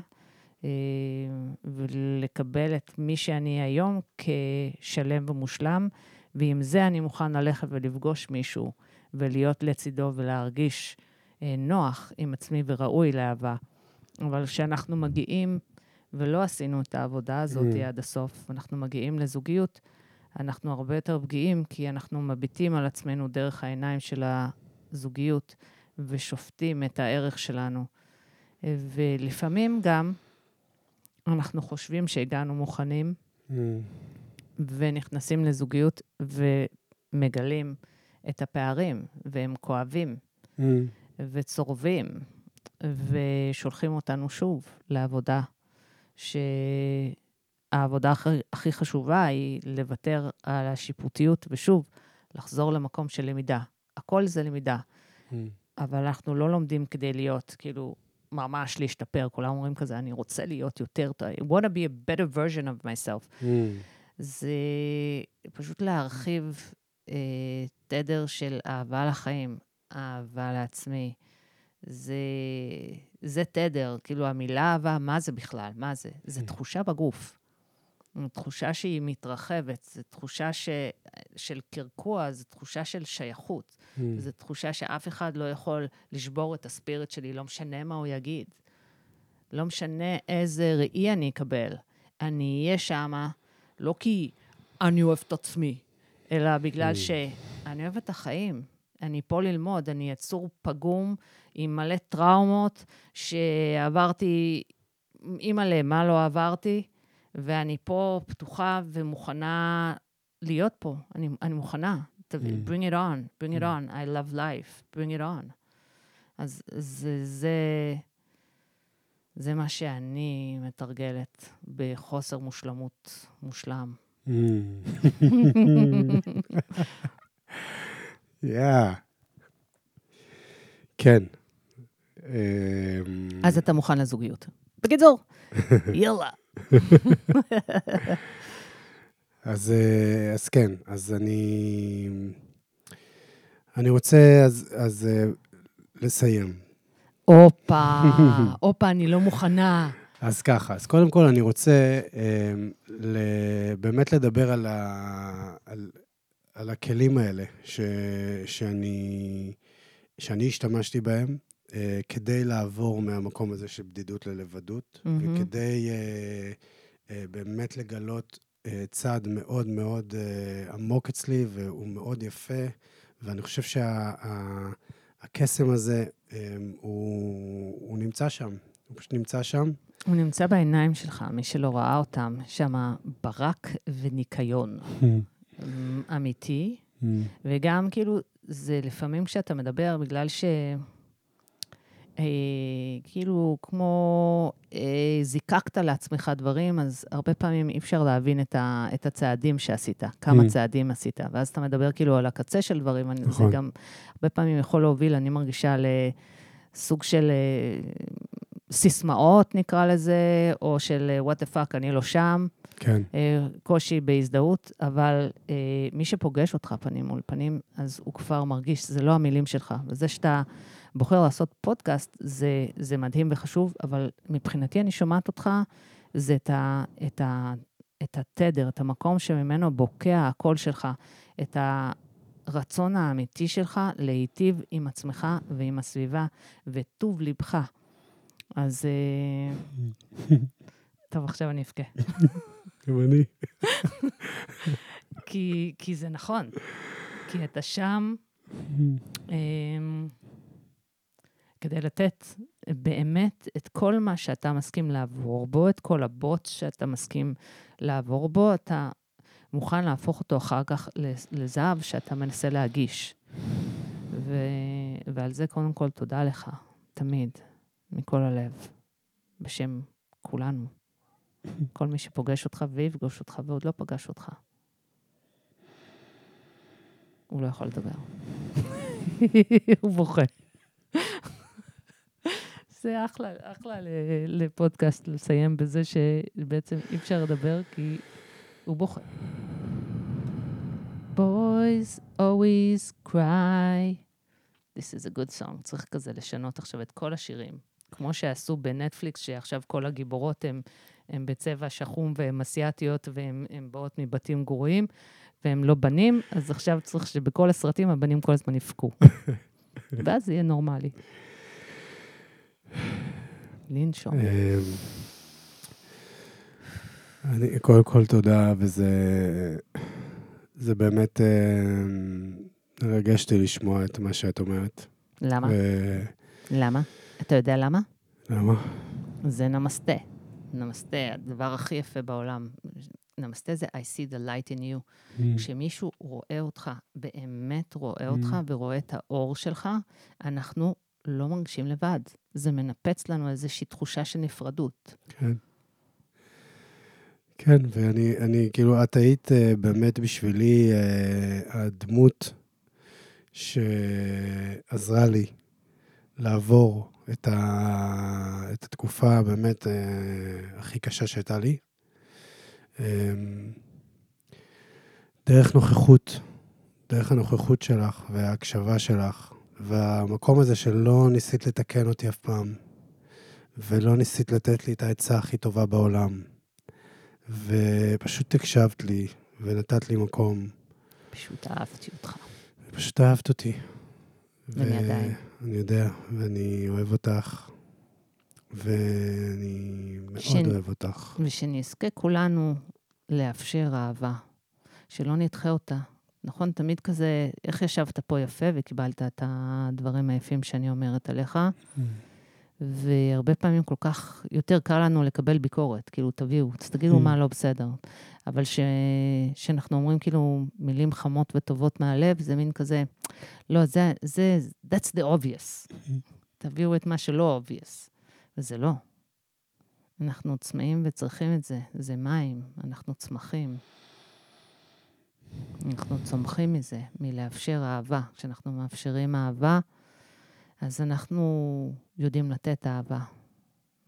ולקבל את מי שאני היום כשלם ומושלם, ועם זה אני מוכן ללכת ולפגוש מישהו, ולהיות לצידו ולהרגיש אה, נוח עם עצמי וראוי לאהבה. אבל כשאנחנו מגיעים, ולא עשינו את העבודה הזאת Mm. עד הסוף, אנחנו מגיעים לזוגיות, אנחנו הרבה יותר פגיעים, כי אנחנו מביטים על עצמנו דרך העיניים של הזוגיות, ושופטים את הערך שלנו. ולפעמים גם אנחנו חושבים שהגענו מוכנים, Mm. ונכנסים לזוגיות ומגלים את הפערים, והם כואבים Mm. וצורבים, ושולחים אותנו שוב לעבודה, שהעבודה הכי, הכי חשובה היא לוותר על השיפוטיות, ושוב, לחזור למקום של למידה. הכל זה למידה, Mm. אבל אנחנו לא לומדים כדי להיות, כאילו, ממש להשתפר. כולם אומרים כזה, אני רוצה להיות יותר טוב. I want to be a better version of myself. Mm. זה פשוט להרחיב אה, תדר של אהבה לחיים, אהבה לעצמי. זה, זה תדר, כאילו המילה אהבה, מה זה בכלל? מה זה? זה תחושה בגוף. תחושה שהיא מתרחבת, זו תחושה ש, של קרקוע, זו תחושה של שייכות. Mm. זו תחושה שאף אחד לא יכול לשבור את הספיריט שלי, לא משנה מה הוא יגיד. לא משנה איזה ראי אני אקבל. אני אהיה שמה, לא כי אני אוהב את עצמי, אלא בגלל Mm. שאני אוהבת את החיים. אני פה ללמוד, אני יצור פגום עם מלא טראומות שעברתי, אימא'לה, מה לא עברתי, ואני פה פתוחה ומוכנה להיות פה. אני, אני מוכנה. Mm. bring it on, bring it on. I love life, bring it on. אז זה, זה, זה מה שאני מתרגלת בחוסר מושלמות מושלם. Mm. יא. כן. אמ, אז אתה מוכן לזוגיות. בקיצור, יאללה. אז, אה, אז כן, אז אני... אני רוצה אז, אז אה, לסיים. הופה, הופה, אני לא מוכנה. אז ככה, אז קודם כל אני רוצה אה, ל, באמת לדבר על, ה, על, על הכלים האלה ש, שאני, שאני השתמשתי בהם אה, כדי לעבור מהמקום הזה של בדידות ללבדות, מהמם. וכדי אה, אה, באמת לגלות אה, צעד מאוד מאוד אה, עמוק אצלי, והוא מאוד יפה, ואני חושב שהקסם הזה, אה, הוא, הוא נמצא שם, הוא פשוט נמצא שם. הוא נמצא בעיניים שלך, מי שלא ראה אותם, שם ברק וניקיון אמ, אמיתי, וגם כאילו, זה לפעמים כשאתה מדבר, בגלל ש... אה, כאילו, כמו אה, זיקקת לעצמך דברים, אז הרבה פעמים אי אפשר להבין את, ה, את הצעדים שעשית, כמה Mm. צעדים עשית. ואז אתה מדבר כאילו על הקצה של דברים, אני, זה נכון. גם הרבה פעמים יכול להוביל, אני מרגישה, לסוג של אה, סיסמאות, נקרא לזה, או של what the fuck, אני לא שם. כן. אה, קושי בהזדהות, אבל אה, מי שפוגש אותך פנים מול פנים, אז הוא כבר מרגיש, זה לא המילים שלך. וזה שאתה בוחר לעשות פודקאסט, זה, זה מדהים וחשוב, אבל מבחינתי אני שומעת אותך, זה את, ה, את, ה, את התדר, את המקום שממנו בוקע הקול שלך, את הרצון האמיתי שלך להיטיב עם עצמך ועם הסביבה, וטוב ליבך. אז... אה, טוב, עכשיו אני אבכה. גם אני. כי, כי זה נכון. כי אתה שם um, כדי לתת באמת את כל מה שאתה מסכים לעבור בו, את כל הבוט שאתה מסכים לעבור בו, אתה מוכן להפוך אותו אחר כך לזהב שאתה מנסה להגיש. ו... ועל זה קודם כל תודה לך, תמיד, מכל הלב, בשם כולנו. כל מי שפוגש אותך ויפגוש אותך ועוד לא פגש אותך. הוא לא יכול לדבר. הוא בוכה. זה אחלה, אחלה לפודקאסט לסיים בזה שבעצם אי אפשר לדבר כי הוא בוכה. Boys always cry. This is a good song. צריך כזה לשנות עכשיו את כל השירים. כמו שעשו בנטפליקס, שעכשיו כל הגיבורות הן הן בצבע שחום והן אסיאתיות והן באות מבתים גרועים, והם לא בנים, אז עכשיו צריך שבכל הסרטים הבנים כל הזמן יבכו. ואז זה יהיה נורמלי. לנשום. אמ, אני, קודם כל תודה, וזה זה באמת אמ, מרגש אותי לשמוע את מה שאת אומרת. למה? ו... למה? אתה יודע למה? למה? זה נמסטה. נמסטה, הדבר הכי יפה בעולם. נמסטה זה I see the light in you. Mm. כשמישהו רואה אותך, באמת רואה mm. אותך ורואה את האור שלך, אנחנו לא מרגישים לבד. זה מנפץ לנו איזושהי תחושה של נפרדות. כן. כן, ואני, אני, כאילו, את היית uh, באמת בשבילי uh, הדמות שעזרה לי לעבור את, ה, את התקופה באמת uh, הכי קשה שהייתה לי. Um, דרך נוכחות, דרך הנוכחות שלך וההקשבה שלך, והמקום הזה שלא ניסית לתקן אותי אף פעם, ולא ניסית לתת לי את העצה הכי טובה בעולם, ופשוט הקשבת לי ונתת לי מקום. פשוט אהבתי אותך. פשוט אהבת אותי. ואני עדיין. אני יודע, ואני אוהב אותך, ואני מאוד ש... אוהב אותך. ושנזכה כולנו לאפשר אהבה, שלא נדחה אותה. נכון? תמיד כזה, איך ישבת פה יפה וקיבלת את הדברים היפים שאני אומרת עליך. והרבה פעמים כל כך, יותר קל לנו לקבל ביקורת, כאילו, תביאו, תגידו. מה לא בסדר. אבל כשאנחנו אומרים כאילו מילים חמות וטובות מהלב, זה מין כזה, לא, זה, זה, that's the obvious. תביאו את מה שלא obvious. וזה לא. אנחנו צמאים וצריכים את זה. זה מים, אנחנו צמחים. אנחנו צומחים מזה, מלאפשר אהבה. כשאנחנו מאפשרים אהבה, אז אנחנו יודעים לתת אהבה.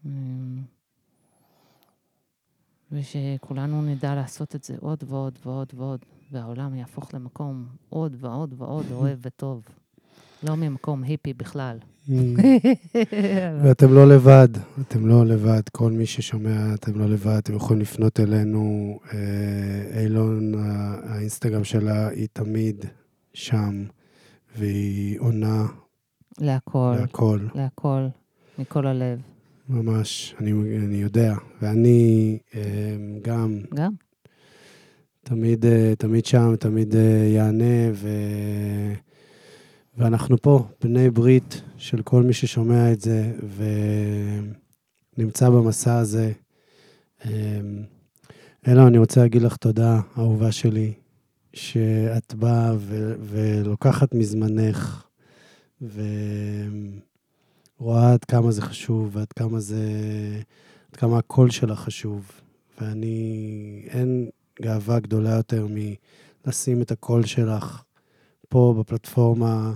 אמ, ושכולנו נדע לעשות את זה עוד ועוד ועוד ועוד, והעולם יהפוך למקום עוד ועוד ועוד אוהב וטוב. לא ממקום היפי בכלל. ואתם לא לבד, אתם לא לבד. כל מי ששומע, אתם לא לבד. אתם יכולים לפנות אלינו. אה, אילון, האינסטגרם שלה, היא תמיד שם, והיא עונה. להכל. להכל. להכל, מכל הלב. ממש, אני, אני יודע. ואני אה, גם... גם. תמיד, אה, תמיד שם, תמיד יענה, ו... ואנחנו פה, בני ברית של כל מי ששומע את זה ונמצא במסע הזה. אמ, אלא אני רוצה להגיד לך תודה, אהובה שלי, שאת באה ו- ולוקחת מזמנך ורואה עד כמה זה חשוב ועד כמה זה... עד כמה הקול שלך חשוב. ואני... אין גאווה גדולה יותר מלשים את הקול שלך פה בפלטפורמה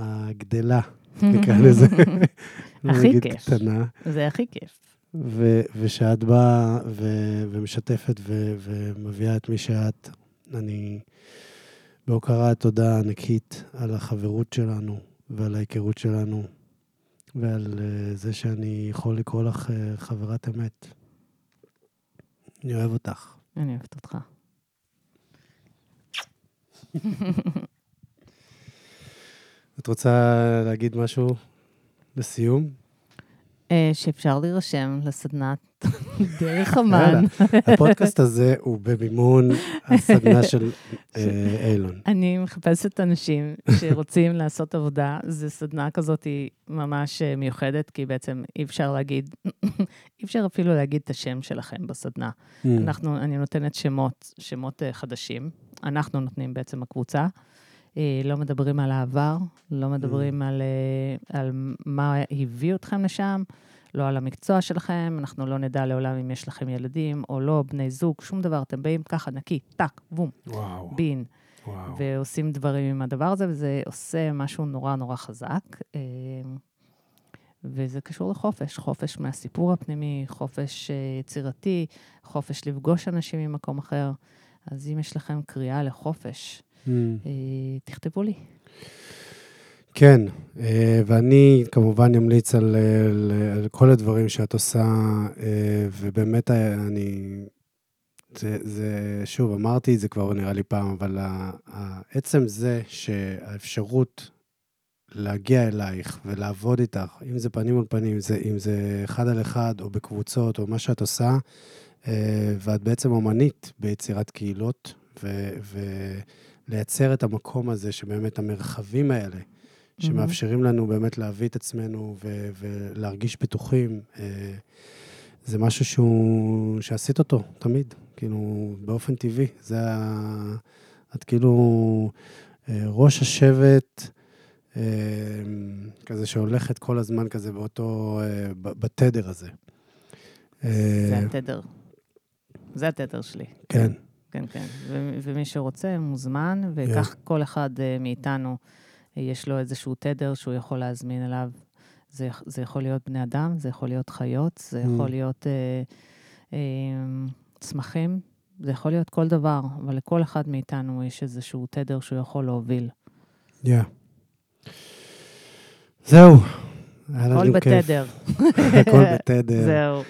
הגדלה נקרא לזה. הכי כיף. קטנה. זה הכי כיף. ו- ושאת באה ו- ומשתפת ו- ומביאה את מי שאת. אני בהוקרה תודה ענקית על החברות שלנו ועל ההיכרות שלנו ועל uh, זה שאני יכול לקרוא לך uh, חברת אמת. אני אוהב אותך. אני אוהבת אותך. את רוצה להגיד משהו לסיום? אה, שאפשר להירשם לסדנת דרך אמן. הפודקאסט הזה הוא במימון הסדנה של אה, אילון. אני מחפשת אנשים שרוצים לעשות עבודה. זו סדנה כזאת היא ממש אה, מיוחדת, כי בעצם אי אפשר להגיד, אי אפשר אפילו להגיד את השם שלכם בסדנה. Mm. אנחנו, אני נותנת שמות, שמות חדשים. אנחנו נותנים בעצם הקבוצה. אה, לא מדברים על העבר, לא מדברים על, אה, על מה הביא אתכם לשם, לא על המקצוע שלכם, אנחנו לא נדע לעולם אם יש לכם ילדים או לא, בני זוג, שום דבר. אתם באים ככה, נקי, טאק, בום, וואו, בין, וואו. ועושים דברים עם הדבר הזה, וזה עושה משהו נורא נורא חזק. אה, וזה קשור לחופש, חופש מהסיפור הפנימי, חופש יצירתי, חופש לפגוש אנשים ממקום אחר. אז אם יש לכם קריאה לחופש, Mm. תכתבו לי. כן, אה, ואני כמובן אמליץ על, אה, על, על כל הדברים שאת עושה, אה, ובאמת אה, אני... זה, זה, שוב, אמרתי את זה כבר נראה לי פעם, אבל עצם זה שהאפשרות להגיע אלייך ולעבוד איתך, אם זה פנים מול פנים, זה, אם זה אחד על אחד או בקבוצות או מה שאת עושה, אה, ואת בעצם אומנית ביצירת קהילות, ו, ולייצר את המקום הזה שבאמת המרחבים האלה, שמאפשרים לנו באמת להביא את עצמנו ו- ולהרגיש בטוחים. אה, זה משהו שהוא, שעשית אותו תמיד, כאילו, באופן טבעי. זה ה... את כאילו אה, ראש השבט, אה, כזה שהולכת כל הזמן כזה באותו, בתדר הזה. זה התדר. זה התדר שלי. כן, כן, כן. ו- ומי שרוצה מוזמן, וכך כל אחד אה, מאיתנו, אה, יש לו איזשהו תדר שהוא יכול להזמין אליו. זה, זה יכול להיות בני אדם, זה יכול להיות חיות, זה יכול Mm. להיות אה, אה, צמחים, זה יכול להיות כל דבר, אבל לכל אחד מאיתנו יש איזשהו תדר שהוא יכול להוביל. יא. זהו. היה לנו הכל. בתדר. הכל בתדר. זהו.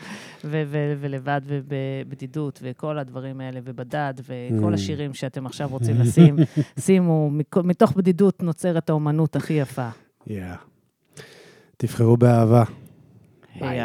ו- ו- ולבד ובבדידות, וכל הדברים האלה, ובדד, וכל Mm. השירים שאתם עכשיו רוצים לשים, שימו, מתוך בדידות נוצרת האומנות הכי יפה. יא. תבחרו באהבה. ביי.